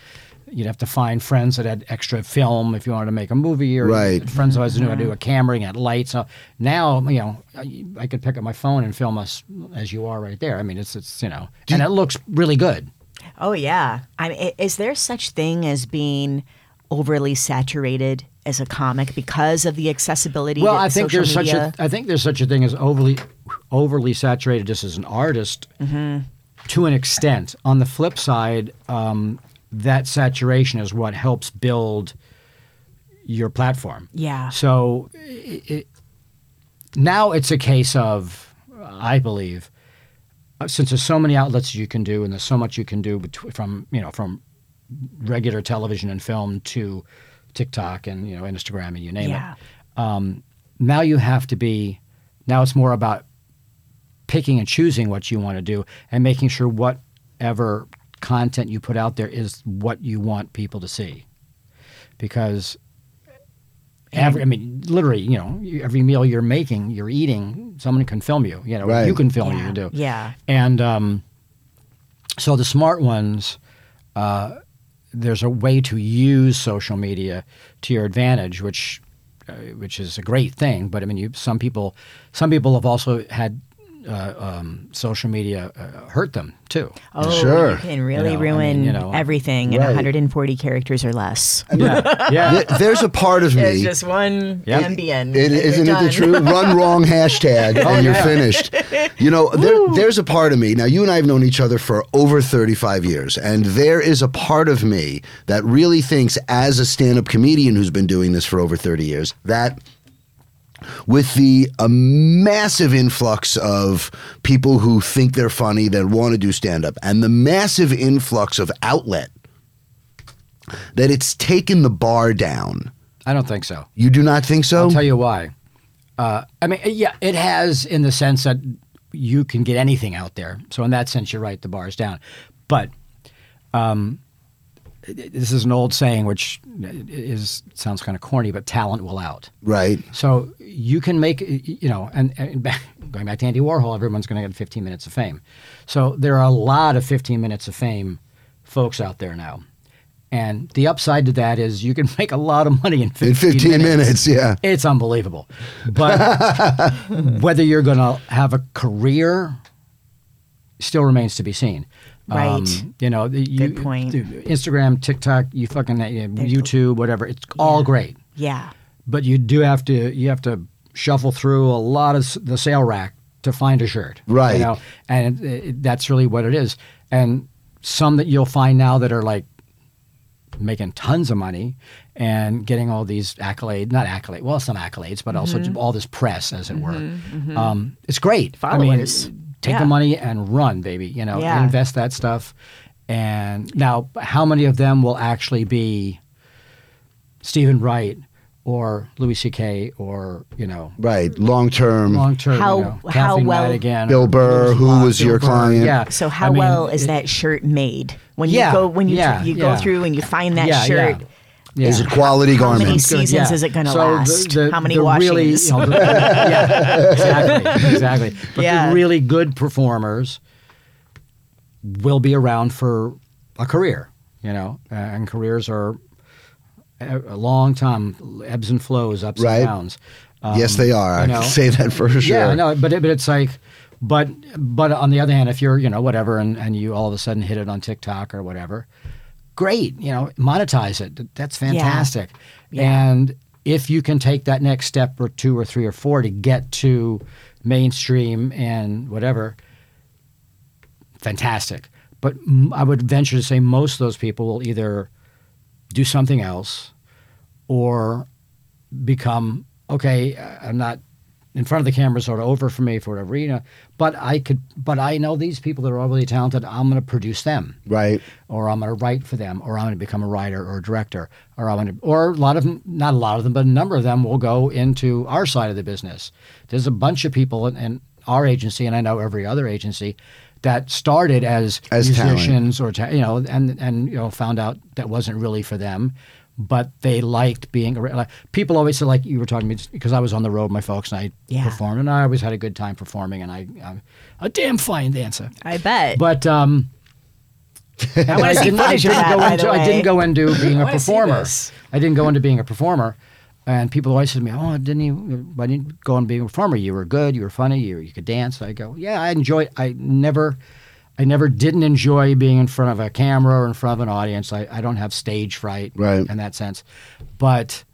You'd have to find friends that had extra film if you wanted to make a movie, or Right. friends who knew how to do mm-hmm. a camera and had lights. So now, you know, I, I could pick up my phone and film us as you are right there. I mean, it's it's you know, and it looks really good. Oh yeah. I mean, is there such thing as being overly saturated as a comic because of the accessibility? Well, I think there's media? such a I think there's such a thing as overly overly saturated just as an artist to an extent. On the flip side, um, that saturation is what helps build your platform. Yeah. So it, it, now it's a case of, I believe, uh, since there's so many outlets you can do, and there's so much you can do betw- from you know from regular television and film to TikTok and you know Instagram and you name Yeah. it. Um, now you have to be. Now it's more about picking and choosing what you want to do and making sure whatever content you put out there is what you want people to see, because every I mean literally you know every meal you're making you're eating someone can film you you know Right. you can film yeah. you do Yeah. and um, so the smart ones, uh, there's a way to use social media to your advantage, which uh, which is a great thing. But I mean, you, some people some people have also had uh, um, social media uh, hurt them too. Oh, Sure. you can really You know, I ruin mean, you know, everything in 140 characters or less. Yeah, yeah. Th- There's a part of It's me. just one Yeah. ambient. It, isn't it the truth? Run wrong hashtag and you're yeah. finished. You know, there, there's a part of me. Now, you and I have known each other for over 35 years, and there is a part of me that really thinks, as a stand up comedian who's been doing this for over 30 years, that with the a massive influx of people who think they're funny that want to do stand up and the massive influx of outlet that it's taken the bar down. I don't think so. You do not think so? I'll tell you why. Uh, I mean, yeah, it has in the sense that you can get anything out there. So in that sense, you're right. The bar is down, but um, this is an old saying, which is sounds kind of corny, but talent will out. Right. So you can make, you know, and, and back, going back to Andy Warhol, everyone's going to get 15 minutes of fame. So there are a lot of 15 minutes of fame folks out there now. And the upside to that is you can make a lot of money in 15, In 15 minutes, yeah. It's unbelievable. But whether you're going to have a career still remains to be seen. Um, Right. you know, the- you, Good point. the Instagram, TikTok, you fucking uh, YouTube, whatever. It's all great Yeah. but you do have to you have to shuffle through a lot of the sale rack to find a shirt Right. you know and it, it- that's really what it is and some that you'll find now that are like making tons of money and getting all these accolades not accolades well some accolades but also Mm-hmm. all this press as it were um, it's great Followers. I mean, take Yeah. the money and run baby you know Yeah. invest that stuff and now how many of them will actually be Stephen Wright or Louis C.K. or you know Right. Long term. long term. How- you know, how Kathleen well- again, Bill Burr, who Locke, was Bill your Burr, client? Yeah. So how I mean, well is it- that shirt made? When you go when you yeah, you go through and you find that Yeah, shirt. Yeah. Yeah. Is it quality How many garments? Good, seasons is it gonna So last? the- How many the Really, washings? you know, the- yeah, exactly, exactly. But Yeah. the really good performers will be around for a career, you know, uh, and careers are a, a long time, ebbs and flows, ups Right. and downs. Um, yes, they are. I you know, can say that for sure. Yeah, no, but it, but it's like, but but on the other hand, if you're you know whatever, and and you all of a sudden hit it on TikTok or whatever, great, you know, monetize it. That's fantastic. Yeah. And if you can take that next step or two or three or four to get to mainstream and whatever, fantastic. But I would venture to say most of those people will either do something else or become okay. I'm not in front of the camera, sort of over for me for whatever reason. But I could, but I know these people that are all really talented. I'm going to produce them Right. or I'm going to write for them, or I'm going to become a writer or a director, or I'm going to, or a lot of them, not a lot of them, but a number of them will go into our side of the business. There's a bunch of people in, in our agency, and I know every other agency that started as, As talent. musicians or ta- you know, and and you know found out that wasn't really for them. But they liked being around. Like, people always said, like you were talking to me, because I was on the road, with my folks, and I Yeah. performed, and I always had a good time performing, and I, I'm a damn fine dancer. I bet. But um, wanna I didn't, I didn't that, go into I didn't go into being a performer. I didn't go into being a performer. And people always said to me, "Oh, didn't you? Why didn't you go into being a performer? You were good. You were funny. You you could dance." I go, "Yeah, I enjoy. I never, I never didn't enjoy being in front of a camera or in front of an audience. I, I don't have stage fright, Right. in that sense. But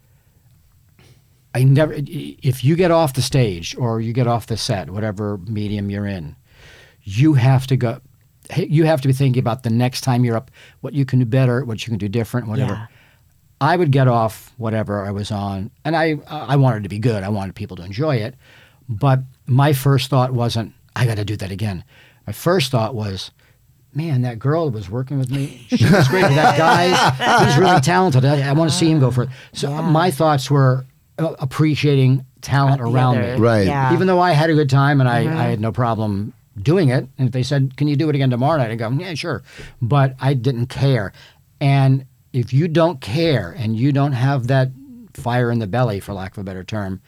I never. If you get off the stage or you get off the set, whatever medium you're in, you have to go. You have to be thinking about the next time you're up, what you can do better, what you can do different, whatever. Yeah. I would get off whatever I was on, and I I wanted to be good. I wanted people to enjoy it, but my first thought wasn't I got to do that again. My first thought was, man, that girl that was working with me, she was great. that guy, he's really talented. I, I want to see him go for it. So Yeah. my thoughts were uh, appreciating talent The around other- me. Right. Yeah. Even though I had a good time and I, I had no problem doing it, and if they said, "Can you do it again tomorrow night?" I go, "Yeah, sure," but I didn't care. And if you don't care and you don't have that fire in the belly, for lack of a better term,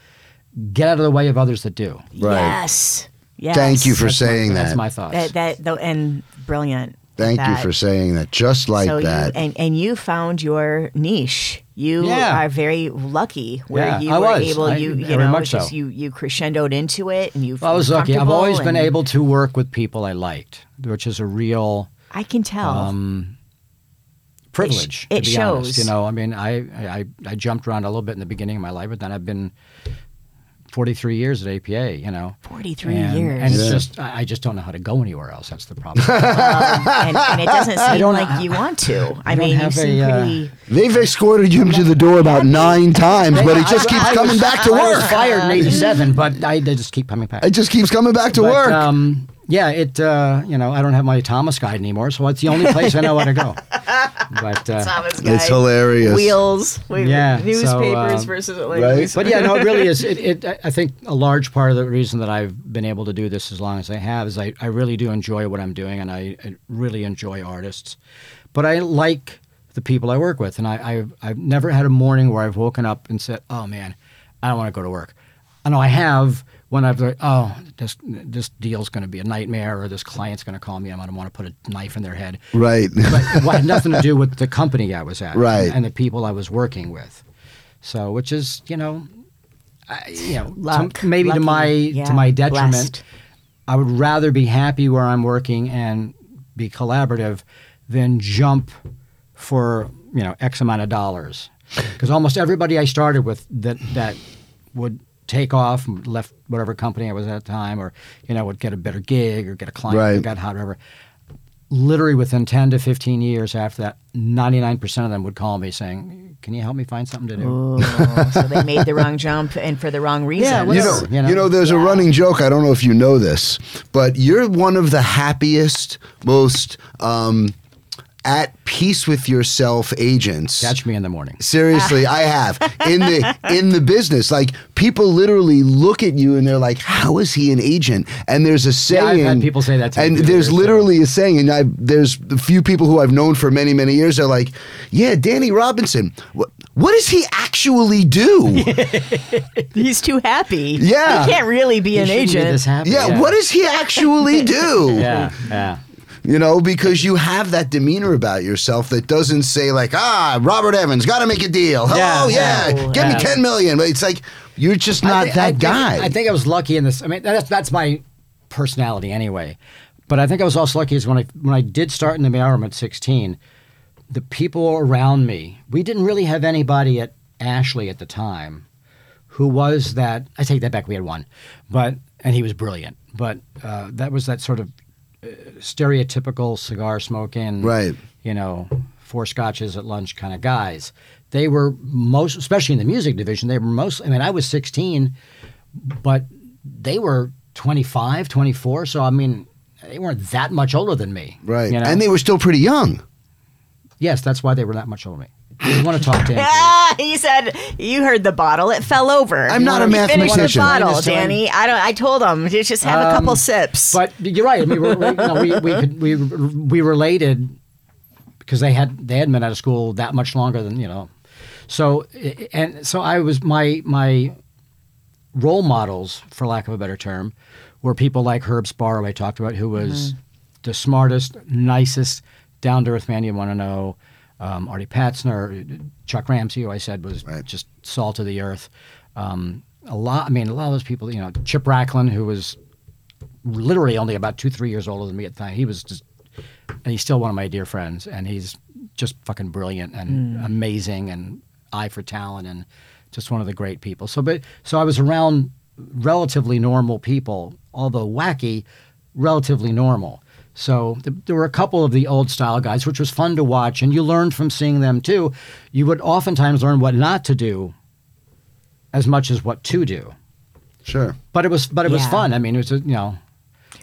get out of the way of others that do. Right. Yes. Yes. Thank you for That's my- saying That's my thoughts. that. That though, and brilliant. Thank you for saying that. Just like so that. You, and and you found your niche. You Yeah. are very lucky where Yeah, you I were was. able. I- you you know much just so. you you crescendoed into it and you. Well, I was lucky. I've always been able to work with people I liked, which is a real I can tell. um, privilege. it to be shows. honest. You know, I mean, I, I I jumped around a little bit in the beginning of my life, but then I've been 43 years at APA. You know, 43 and, years. and it's Yeah. just I I just don't know how to go anywhere else. That's the problem. um, and, and it doesn't seem don't- like you want to. I, don't mean, you seem a, uh, pretty. They've escorted you to the door about nine times, but it just I- keeps I coming was- back to I was work. fired in '87, but I, they just keep coming back. It just keeps coming back to But, work. Um, yeah, it. Uh, you know, I don't have my Thomas guide anymore, so it's the only place I know where to go. But uh, Thomas it's hilarious. Wheels, wait, Yeah, so, newspapers um, versus like, Right. but yeah, no, it really is. It, it, I- I think a large part of the reason that I've been able to do this as long as I have is I, I really do enjoy what I'm doing, and I, I really enjoy artists. But I like the people I work with, and I, I've I've never had a morning where I've woken up and said, "Oh man, I don't want to go to work." I know I have when I've like, "Oh, this this deal's going to be a nightmare," or "This client's going to call me. I'm going to want to put a knife in their head." right. but it had nothing to do with the company I was at, Right. and the people I was working with. So, which is, you know, I, you know, to- Luck. maybe to my Yeah. to my detriment. Blessed. I would rather be happy where I'm working and be collaborative than jump for you know X amount of dollars. Because almost everybody I started with that that would take off and left whatever company I was at the time, or you know would get a better gig or get a client Right. or got hot, whatever. Literally within ten to fifteen years after that, ninety nine percent of them would call me saying, "Can you help me find something to do?" Oh, so they made the wrong jump and for the wrong reason. Yeah, You know, you know? you know, there's a running joke. I don't know if you know this, but you're one of the happiest, most um, at peace with yourself agents. Catch me in the morning. Seriously, I have in the in the business. Like people literally look at you and they're like, "How is he an agent?" And there's a Yeah, I've saying. had people say that to And too. there's There's, uh, literally a saying, and I there's a few people who I've known for many many years. They're like, "Yeah, Danny Robinson. What what does he actually do? He's too happy. Yeah. He can't really be You an shouldn't be agent. this happy. yeah, what does he actually do? Yeah, yeah. You know, because you have that demeanor about yourself that doesn't say like, ah, Robert Evans, got to make a deal. Yeah, Yeah, yeah. give me ten million. But it's like you're just not thi- that I think- guy. I think I was lucky in this. I mean, that's that's my personality anyway. But I think I was also lucky is when I when I did start in the mailroom at 16, the people around me. We didn't really have anybody at Ashley at the time who was that. I take that back. We had one, but and he was brilliant. But uh, that was that sort of stereotypical cigar smoking, Right. You know, four scotches at lunch kind of guys. They were most, especially in the music division, they were most. I mean, I was 16, but they were 25, 24. So I mean, they weren't that much older than me, right. You know? And they were still pretty young. yes, that's why they were that much older than me. You want to talk to him? Ah, he said, "You heard the bottle; it fell over." I'm not a He finished the mathematician. bottle, Minus time. Danny. I don't. I told him just just have a couple Um, sips. But you're right. I mean, we, we, you know, we, we, could, we, we related because they had they hadn't been out of school that much longer than you know. So and so I was my my role models, for lack of a better term, were people like Herb Sparrow I talked about, who was the smartest, nicest, down to earth man you want to know. Um, Artie Patzner, Chuck Ramsey, who I said was Right. just salt of the earth. Um, a lot. I mean, a lot of those people. You know, Chip Racklin, who was literally only about two, three years older than me at the time. He was just, and he's still one of my dear friends, and he's just fucking brilliant and amazing and eye for talent and just one of the great people. So, but so I was around relatively normal people, although wacky, relatively normal. So th- there were a couple of the old style guys, which was fun to watch, and you learned from seeing them too. You would oftentimes learn what not to do as much as what to do. Sure. But it was, but it was fun. I mean, it was, you know,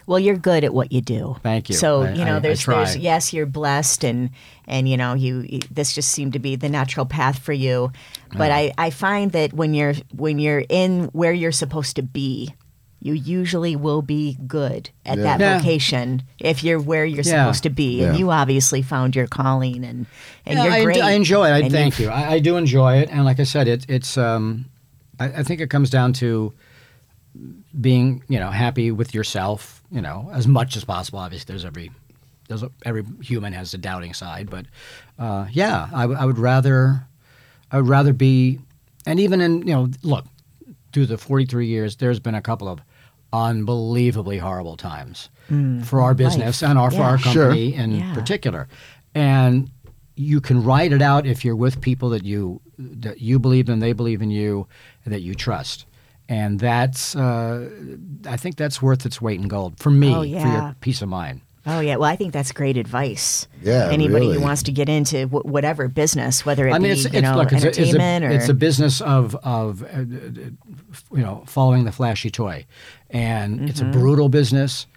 well, you're good at what you do. Thank you. So I- you know, I there's, there's try. yes, you're blessed, and and you know, you, you this just seemed to be the natural path for you. But I I find that when you're when you're in where you're supposed to be. You usually will be good at Yeah. that Yeah. location if you're where you're Yeah. supposed to be, and you obviously found your calling, and and Yeah, you're I, great. I enjoy it. I, And thank you've- you. I, I do enjoy it, and like I said, it, it's. Um, I, I think it comes down to being, you know, happy with yourself. You know, as much as possible. Obviously, there's every, there's a, every human has a doubting side, but uh, yeah, I, w- I would rather, I would rather be, and even in you know, look, through the 43 years, there's been a couple of unbelievably horrible times for our business and our for Yeah. our Sure. company in Yeah. particular, and you can write it out if you're with people that you that you believe in, they believe in you, that you trust, and that's uh, I think that's worth its weight in gold for me Oh, for yeah. your peace of mind. Oh yeah, well I think that's great advice. Yeah, anybody really. who wants to get into wh- whatever business, whether it I mean, be it's, you it's know look, it's a, it's, entertainment a, or it's a business of of uh, uh, you know following the flashy toy, and it's a Mm-hmm. brutal business.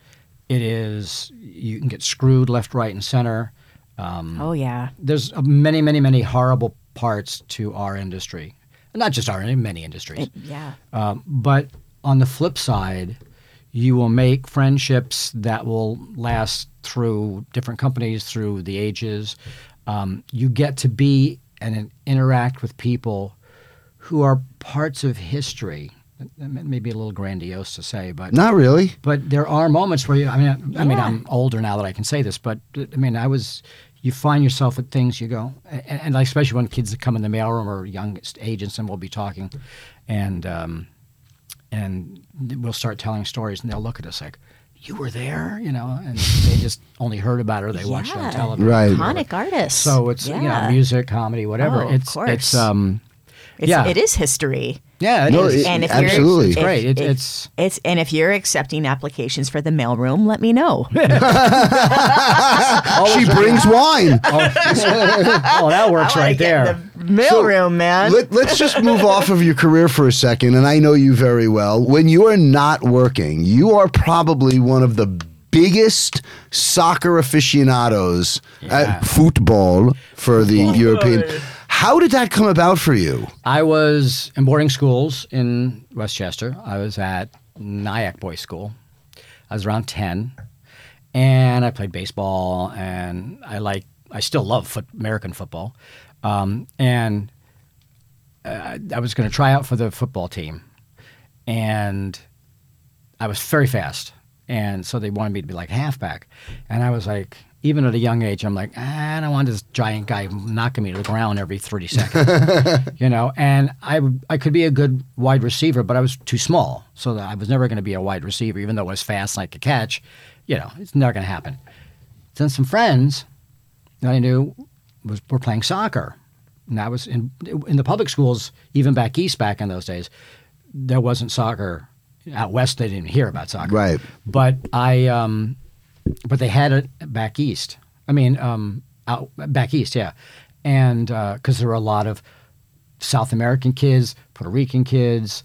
It is you can get screwed left, right, and center. Um, oh yeah, there's many, many, many horrible parts to our industry, not just our industry, many industries. It- yeah. Um, but on the flip side, you will make friendships that will last through different companies, through the ages. Um, you get to be and interact with people who are parts of history. That may be a little grandiose to say, but Not really. but there are moments where you. I mean, I, I mean, Yeah. I'm older now that I can say this, but I mean, I was. You find yourself at things you go, and, and like, especially when kids come in the mailroom or young agents, and we'll be talking, and um, and we'll start telling stories, and they'll look at us like, "You were there," you know, and they just only heard about it or they watched it on television. Right. Iconic artists. So it's you Yeah. know music, comedy, whatever. Oh, of it's course. it's um It's, yeah. it is history. yeah it No, is. it- and if absolutely. you're, It's if- great. It- if- it's- it's and if you're accepting applications for the mailroom, let me know. she brings wine. oh, that works right there. The mailroom, man. Let, let's just move off of your career for a second, and I know you very well. When you are not working, you are probably one of the biggest soccer aficionados Yeah. at football for the European. How did that come about for you? I was in boarding schools in Westchester. I was at Nyack Boys School. I was around 10. And I played baseball and I like, I still love foot, American football. Um, and uh, I was going to try out for the football team. And I was very fast. And so they wanted me to be like halfback. And I was like, even at a young age, I'm like, "Ah, I don't want this giant guy knocking me to the ground every 30 seconds. you know, and I, I could be a good wide receiver, but I was too small. So that I was never going to be a wide receiver, even though I was fast and I could catch. You know, it's never going to happen. Then some friends that I knew was were playing soccer. And that was in in the public schools, even back east back in those days, there wasn't soccer. Out west, they didn't hear about soccer. Right. But I, um, but they had it back east. I mean, um, out back east, yeah, and because there were a lot of South American kids, Puerto Rican kids,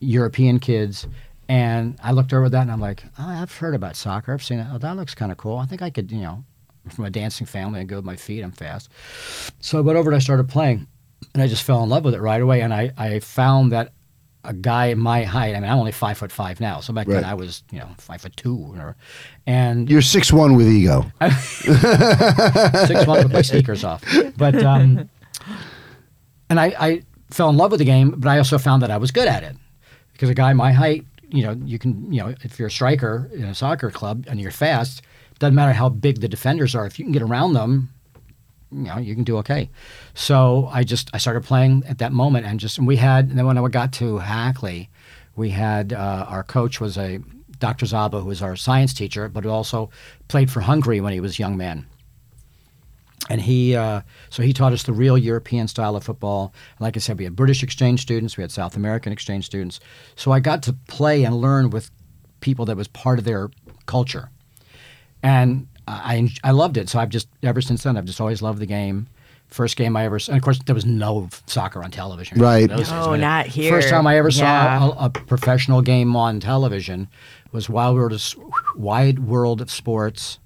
European kids, and I looked over that and I'm like, oh, I've heard about soccer. I've seen it. Oh, that looks kind of cool. I think I could, you know, from a dancing family, I go with my feet. I'm fast. So I went over and I started playing, and I just fell in love with it right away. And I, I found that a guy my height. I mean, I'm only five foot five now. So back Right. then I was, you know, five foot two, or, and You're six one with ego. six one with my sneakers off. But um, and I, I fell in love with the game, but I also found that I was good at it because a guy my height, you know, you can, you know, if you're a striker in a soccer club and you're fast, doesn't matter how big the defenders are. If you can get around them, you know, you can do okay. So I just I started playing at that moment, and just and we had. And then when I got to Hackley, we had uh, our coach was a Dr. Zaba, who was our science teacher, but also played for Hungary when he was a young man. And he, uh, so he taught us the real European style of football. Like I said, we had British exchange students, we had South American exchange students. So I got to play and learn with people that was part of their culture, and I I loved it. So I've just ever since then I've just always loved the game. First game I ever, and of course there was no soccer on television. Right. in days. No, I not here. First time I ever Yeah. saw a, a professional game on television was Wild World of, Wide World of Sports,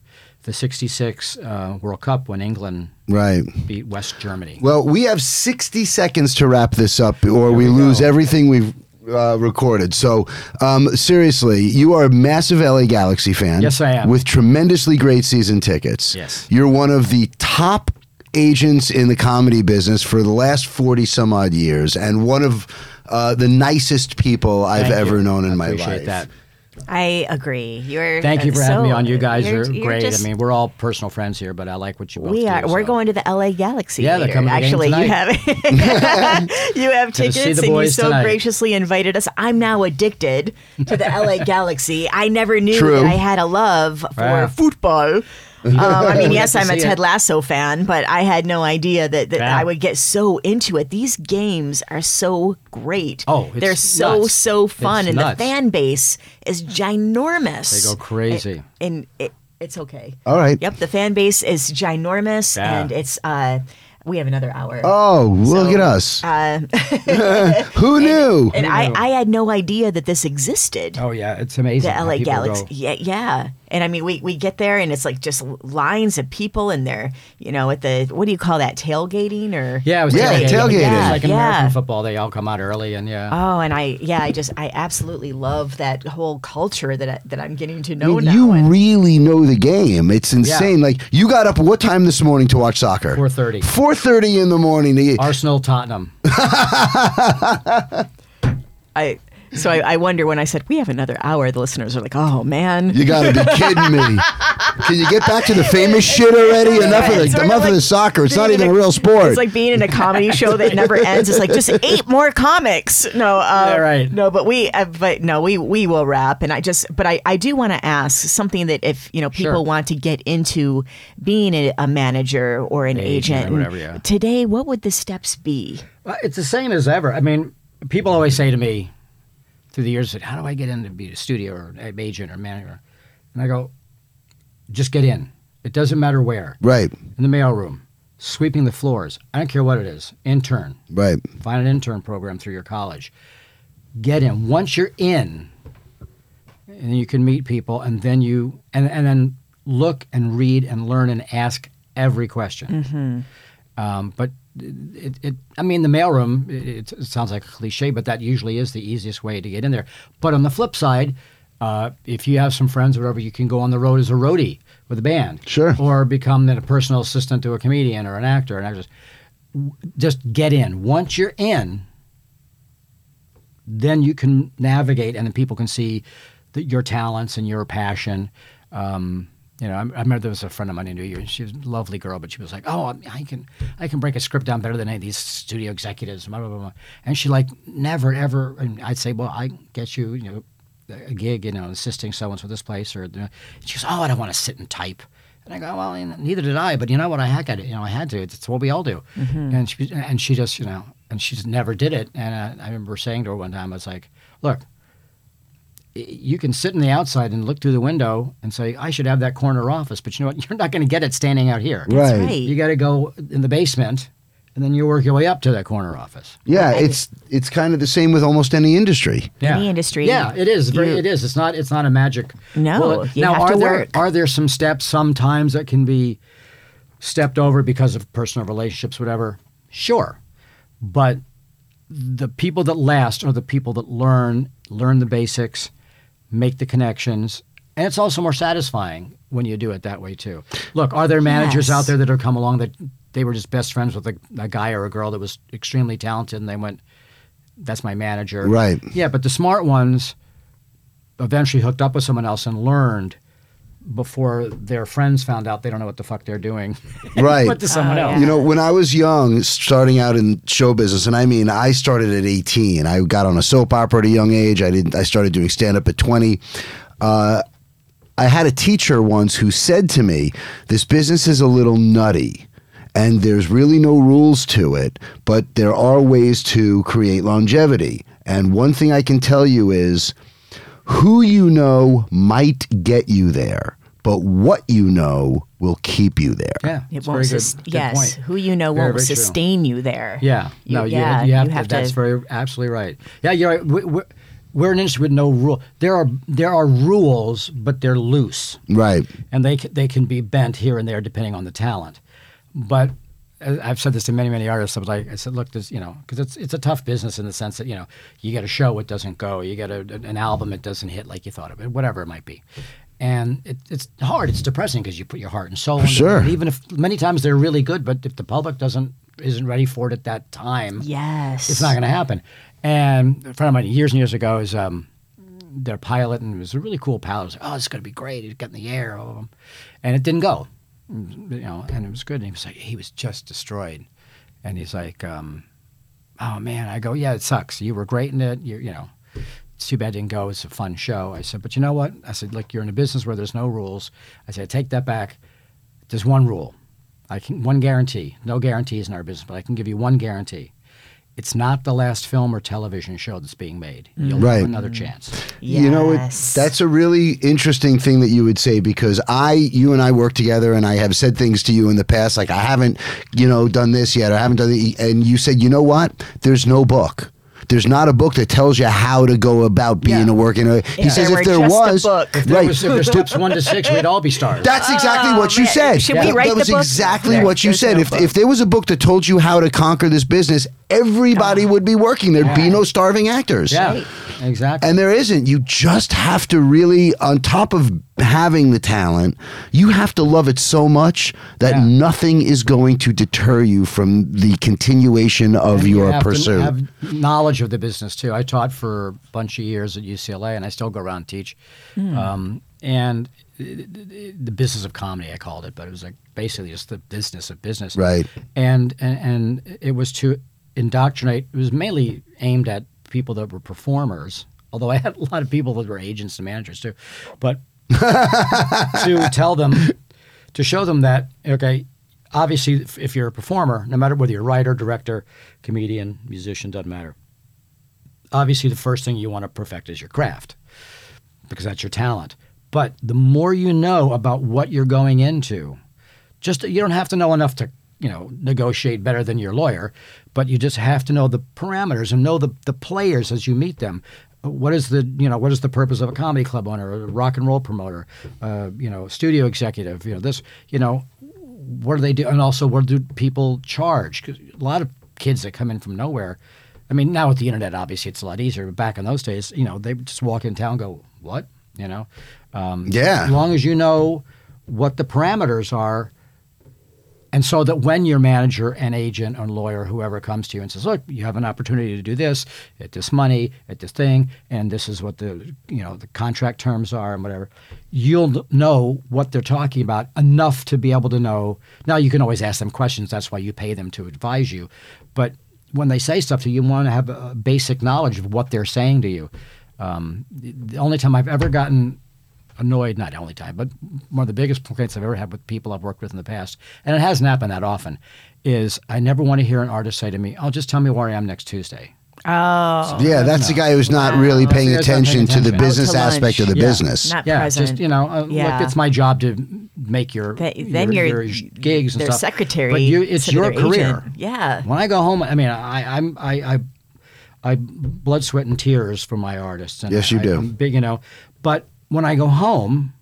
the '66 uh, World Cup when England Right. beat West Germany. Well, we have 60 seconds to wrap this up, or we, we lose go. everything we've uh, recorded. So, um, seriously, you are a massive LA Galaxy fan. Yes, I am. With tremendously great season tickets. Yes. You're one of the top agents in the comedy business for the last 40 some odd years, and one of uh, the nicest people I've Thank ever you. known in I my appreciate life. that. I agree. You're. Thank you for so- having me on. You guys you're- are you're great. just- I mean, we're all personal friends here, but I like what you both we do. are. We're so. going to the LA Galaxy. Yeah, they're coming Actually, you have you have tickets, and you so tonight. graciously invited us. I'm now addicted to the LA Galaxy. I never knew True. that I had a love for Wow. football. Um, I mean, yes, I'm a Ted it. Lasso fan, but I had no idea that, that Yeah. I would get so into it. These games are so great. Oh, it's they're so nuts. so fun, It's and nuts. the fan base is ginormous. They go crazy. and, and it, it's okay. All right. Yep, the fan base is ginormous, Yeah. and it's uh, we have another hour. Oh, look So, at us. Uh, Who knew? and I, I had no idea that this existed. Oh yeah, it's amazing. the LA Galaxy, go- yeah, yeah, and I mean, we, we get there and it's like just lines of people and they're, you know, at the what do you call that tailgating or Yeah, it was Yeah, tailgating. tailgating. It's like in Yeah. American football, they all come out early, and yeah. Oh, and I yeah, I just I absolutely love that whole culture that I, that I'm getting to I know mean, now. you and- really know the game. It's insane. Like you got up what time this morning to watch soccer? 4:30. 4:30 in the morning. To, Arsenal, Tottenham. I so I, I wonder when I said we have another hour, the listeners are like, oh man. you got to be kidding me. Can you get back to the famous shit already? Enough of the sort enough like of the soccer. It's not even in a real sport. It's like being in a comedy show that never ends. It's like just eight more comics. No, uh, Yeah, right. No, but we, uh, but no, we we will wrap. And I just, but I I do want to ask something that if you know people Sure. want to get into being a, a manager or an Agent or whatever, yeah. today, what would the steps be? Well, it's the same as ever. I mean, people always say to me through the years, said, "How do I get in to be a studio or an agent or manager?" And I go, "Just get in. It doesn't matter where. right, In the mailroom, sweeping the floors. I don't care what it is. Intern. right. Find an intern program through your college. Get in. Once you're in, and you can meet people, and then you and and then look and read and learn and ask every question. Um, but it, it, I mean, the mailroom. It, it sounds like a cliche, but that usually is the easiest way to get in there. But on the flip side, uh, if you have some friends or whatever, you can go on the road as a roadie with a band, Sure. or become then a personal assistant to a comedian or an actor, and actress. Just get in. Once you're in, then you can navigate, and then people can see the, your talents and your passion. Um, you know, I, I remember there was a friend of mine knew you, and she was a lovely girl, but she was like, "Oh, I, I can, I can break a script down better than any of these studio executives." Blah, blah, blah. And she like never ever. And I'd say, "Well, I get you, you know, a gig, you know, assisting someone for this place," or you know. she goes, "Oh, I don't want to sit and type." And I go, well, neither did I, but you know what? I had to, you know, I had to. It's what we all do. And she, and she just, you know, and she just never did it. And uh, I remember saying to her one time, I was like, look, you can sit in the outside and look through the window and say, I should have that corner office, but you know what? You're not going to get it standing out here. Right. right. You got to go in the basement, and then you work your way up to that corner office. Yeah, it's it's kind of the same with almost any industry. Yeah. industry, Yeah, it is. Very, you- it is. It's not. It's not a magic. No, bullet. you now, have are to there work. are there some steps sometimes that can be stepped over because of personal relationships, whatever? Sure, but the people that last are the people that learn learn the basics, make the connections, and it's also more satisfying when you do it that way too. Look, are there managers Yes. out there that have come along that they were just best friends with a, a guy or a girl that was extremely talented, and they went, "That's my manager." Right. Yeah, but the smart ones eventually hooked up with someone else and learned before their friends found out they don't know what the fuck they're doing. Right. Went to someone Oh, else. yeah. You know, when I was young, starting out in show business, and I mean, I started at 18. I got on a soap opera at a young age. I did. I started doing stand up at 20. Uh, I had a teacher once who said to me, "This business is a little nutty." And there's really no rules to it, but there are ways to create longevity. And one thing I can tell you is who you know might get you there, but what you know will keep you there. Yeah, It it's won't. very good- sus- good yes, point. who you know Very, won't very true. sustain you there. Yeah, You- no, you, yeah, you have, you have to, That's to- very absolutely right. Yeah, you're right. We, we're, we're an industry with no rule. There are there are rules, but they're loose. Right. and they they can be bent here and there depending on the talent. But uh, I've said this to many many artists. I was like, I said, look, this you know, because it's it's a tough business in the sense that you know you get a show it doesn't go, you get a, an album it doesn't hit like you thought of it, whatever it might be. And it, it's hard. It's depressing because you put your heart and soul. into it. Sure. And even if many times they're really good, but if the public doesn't isn't ready for it at that time, Yes. it's not going to happen. And a friend of mine years and years ago is um, their pilot, and it was a really cool pilot. I was like, oh, it's going to be great. It got in the air, and it didn't go. You know, and it was good. And he was like, he was just destroyed, and he's like, um, oh man. I go, yeah, it sucks. You were great in it. You, you know, it's too bad it didn't go. It's a fun show. I said, but you know what? I said, look, you're in a business where there's no rules. I said, I take that back. There's one rule. I can one guarantee. No guarantees in our business, but I can give you one guarantee. It's not the last film or television show that's being made. Mm. You'll Right. have another chance. You know, it, that's a really interesting thing that you would say because I, you and I work together, and I have said things to you in the past like I haven't, you know, done this yet, or I haven't done it, and you said, you know what? There's no book. There's not a book that tells you how to go about being Yeah. a working. He If says if there just a was, book. If there right? was if there's steps one to six, we'd all be stars. That's exactly Oh, what you oh, man. said. Should we That- write that the was book? exactly There- what you said. no if, book. if there was a book that told you how to conquer this business, everybody would be working. There'd be no starving actors. yeah, exactly. And there isn't. You just have to really, on top of having the talent, you have to love it so much that Yeah. nothing is going to deter you from the continuation of And you your have to pursuit. have knowledge of the business too. I taught for a bunch of years at UCLA, and I still go around and teach. Um, and the business of comedy, I called it, but it was like basically just the business of business. Right. And and, and it was to indoctrinate. It was mainly aimed at people that were performers. Although I had a lot of people that were agents and managers too, but to tell them, to show them that okay, obviously if, you're a performer, no matter whether you're writer, director, comedian, musician, doesn't matter. Obviously, the first thing you want to perfect is your craft because that's your talent. But the more you know about what you're going into, just you don't have to know enough to you know negotiate better than your lawyer, but you just have to know the parameters and know the the players as you meet them. What is the you know what is the purpose of a comedy club owner, a rock and roll promoter, uh, you know, studio executive, you know this, you know, what do they do, and also what do people charge? 'Cause a lot of kids that come in from nowhere. I mean, now with the internet, obviously it's a lot easier. But back in those days, you know, they just walk in town, and go, "What?" You know, um, Yeah. As long as you know what the parameters are, and so that when your manager and agent and lawyer, whoever comes to you and says, "Look, you have an opportunity to do this at this money at this thing, and this is what the you know the contract terms are and whatever," you'll know what they're talking about enough to be able to know. Now you can always ask them questions. That's why you pay them to advise you, but when they say stuff to you, you want to have a basic knowledge of what they're saying to you. Um, the the only time I've ever gotten annoyed, not only time, but one of the biggest complaints I've ever had with people I've worked with in the past, and it hasn't happened that often, is I never want to hear an artist say to me, "I'll "Oh, just tell me where I am next Tuesday." Oh, Yeah, that's the guy who's not really paying That's the guy's not paying attention to the business to aspect of the Yeah. business. not yeah, present. just you know, uh, Yeah. look, it's my job to make your That- then you're, your gigs and their stuff. secretary. but you, it's your career. agent. Yeah. When I go home, I mean, I, I'm I, I I blood, sweat, and tears for my artists. And Yes, you I, do. I'm big, you know. But when I go home,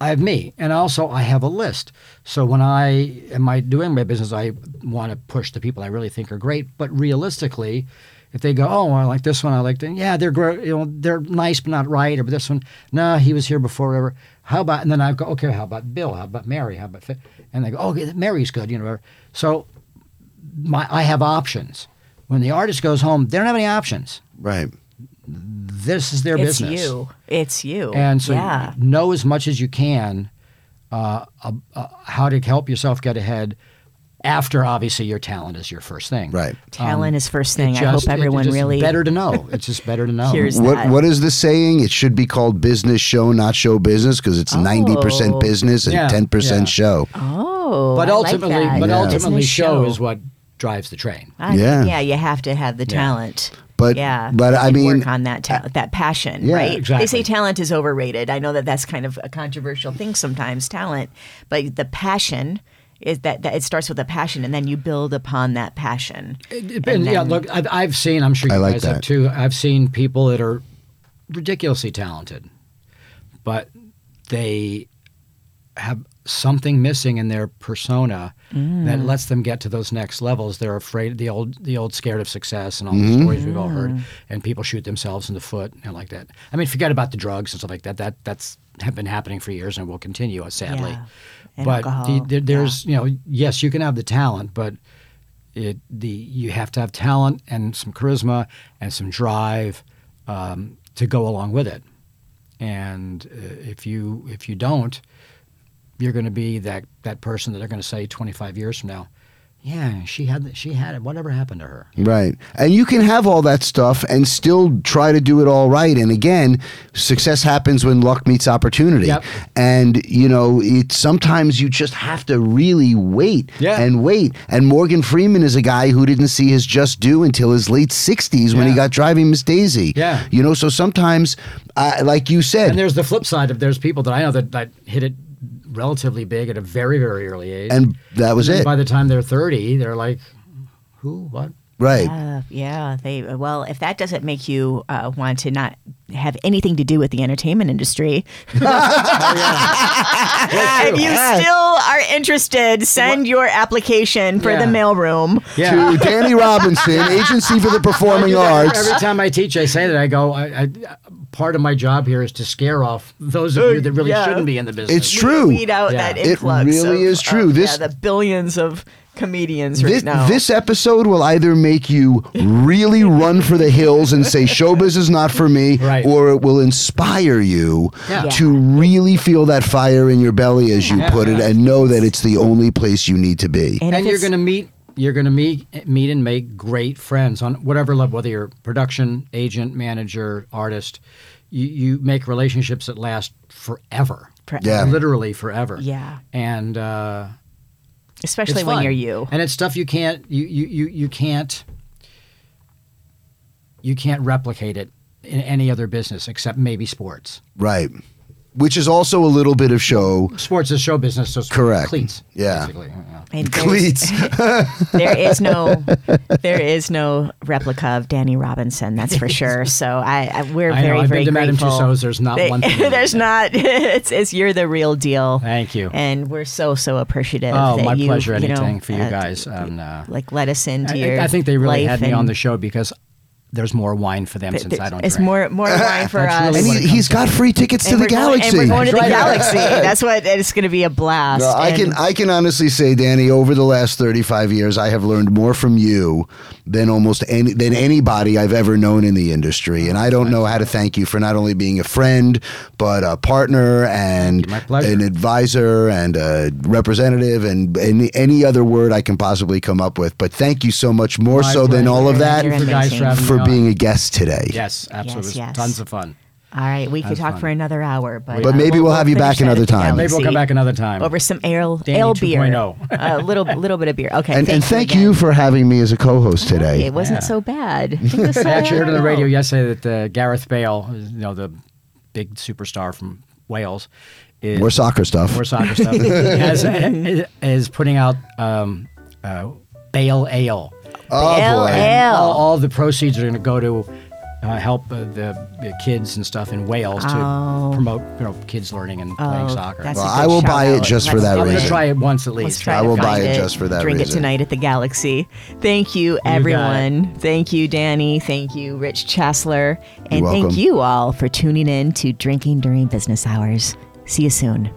I have me, and also I have a list. So when I am I doing my business, I want to push the people I really think are great. But realistically, if they go, oh, I like this one, I like that, yeah, they're great, you know, they're nice but not right, or this one, no, he was here before, whatever. How about? And then I go, okay, how about Bill? How about Mary? How about? Fi-? And they go, oh, okay, Mary's good, you know. whatever. So my I have options. When the artist goes home, they don't have any options. Right. This is their It's business. It's you. It's you. And so yeah. know as much as you can uh, uh, uh, how to help yourself get ahead after obviously your talent is your first thing. Right. Talent is first thing. It I just- hope it- everyone just really better to know. It's just better to know. Here's- What that. what is the saying? It should be called business show, not show business, because it's ninety percent Oh. business and ten yeah. percent show. Oh, but I like ultimately, that. but Yeah. ultimately, Business show is what drives the train. I- Yeah. yeah, you have to have the Yeah. talent. But- yeah, but I mean- work on that ta- that passion, Yeah, right? They say talent is overrated. I know that that's kind of a controversial thing sometimes, talent, but the passion is that, that it starts with a passion, and then you build upon that passion. It- and yeah, look, I've, I've seen. I'm sure I you like guys that. have too. I've seen people that are ridiculously talented, but they have something missing in their persona Mm. that lets them get to those next levels. They're afraid the old the old scared of success and all Mm-hmm. the stories we've all Mm. heard. And people shoot themselves in the foot and like that. I mean, forget about the drugs and stuff like that. That that's have been happening for years and will continue, uh, sadly. Yeah. But the, there- there's you know yes you can have the talent, but it the you have to have talent and some charisma and some drive um, to go along with it. And uh, if you if you don't, you're going to be that that person that they're going to say 25 years from now, yeah, she had she had it. Whatever happened to her? Right. And you can have all that stuff and still try to do it all right. And again, success happens when luck meets opportunity. Yep. And, you know, it sometimes you just have to really wait Yeah. and wait. And Morgan Freeman is a guy who didn't see his just due until his late 60s when he got driving Miss Daisy. Yeah. You know, so sometimes, uh, like you said, And there's the flip side of there's people that I know that, that hit it relatively big at a very very early age, and that was And it. By the time they're 30, they're like, who? What? right. Uh, yeah, they well, if that doesn't make you uh, want to not have anything to do with the entertainment industry, and you still are interested, send your application for Yeah. the mailroom. Yeah. To Danny Robinson, Agency for the Performing Arts. Every time I teach, I say that I go. I, I, part of my job here is to scare off those of uh, you that really Yeah. shouldn't be in the business. It's true. Weed out Yeah. that It influx. really of- is uh, true. of, This- yeah, the billions of comedians right This, now. this episode will either make you really run for the hills and say showbiz is not for me, Right. or it will inspire you Yeah. Yeah. to really feel that fire in your belly, as you Yeah. put it, and know that it's the only place you need to be. and, and you're going to meet you're going to meet meet and make great friends on whatever level whether you're production agent manager artist you, you make relationships that last forever Forever. Yeah. literally forever Yeah. and uh especially when you're you. and it's stuff you can't you you you, you can't you can't replicate it in any other business except maybe sports Right. Which is also a little bit of show. Sports is show business, so Correct. cleats. Yeah. Basically. yeah. And Cleats. there is no there is no replica of Danny Robinson, that's for sure. So I, I we're I know, very I've very been to Madame. Tussauds, there's not They- one thing there's that. not. It's, it's you're the real deal. Thank you. And we're so so appreciative. Oh, that my you, pleasure. you know, Anything for you uh, guys. And, uh, like let us into I, your. I think they really had me on the show because there's more wine for them since th- I don't know. It's drink. more more wine for us. really and he, comes he's got free tickets to And the we're going- galaxy. and we're going to the galaxy. That's what it's going to be a blast. No, I can I can honestly say, Danny, over the last thirty five years, I have learned more from you than almost any than anybody I've ever known in the industry, and I don't know how to thank you for not only being a friend, but a partner and an advisor and a representative and any any other word I can possibly come up with. But thank you so much, more My so than all of that, You're Thank you guys amazing. for having for on. being a guest today. Yes, absolutely. Yes, yes. Tons of fun. All right, we could talk fun. for another hour, but But uh, maybe we'll have you back another time. Maybe we'll come back another time. over some ale Danny ale beer, 2.0. a little little bit of beer. Okay, And, and thank you again. for having me as a co-host today. It wasn't Yeah. so bad. I think I actually heard on the radio yesterday that uh, Gareth Bale, you know, the big superstar from Wales, is More soccer stuff. more soccer stuff, has, is putting out um, uh, Bale Ale. Oh Ale, boy. All, all the proceeds are going to go to uh, help uh, the, the kids and stuff in Wales to Oh. promote you know kids learning and playing Oh, soccer. that's Well, a I good will buy it shout-out. just for Let's that do I'm going reason. try it once at Let's least. try I to will buy find it just for that reason. Drink reason. it tonight at the Galaxy. Thank you, got it. everyone. Thank you, Danny. Thank you, Rich Chesler. And welcome. thank you all for tuning in to Drinking During Business Hours. See you soon.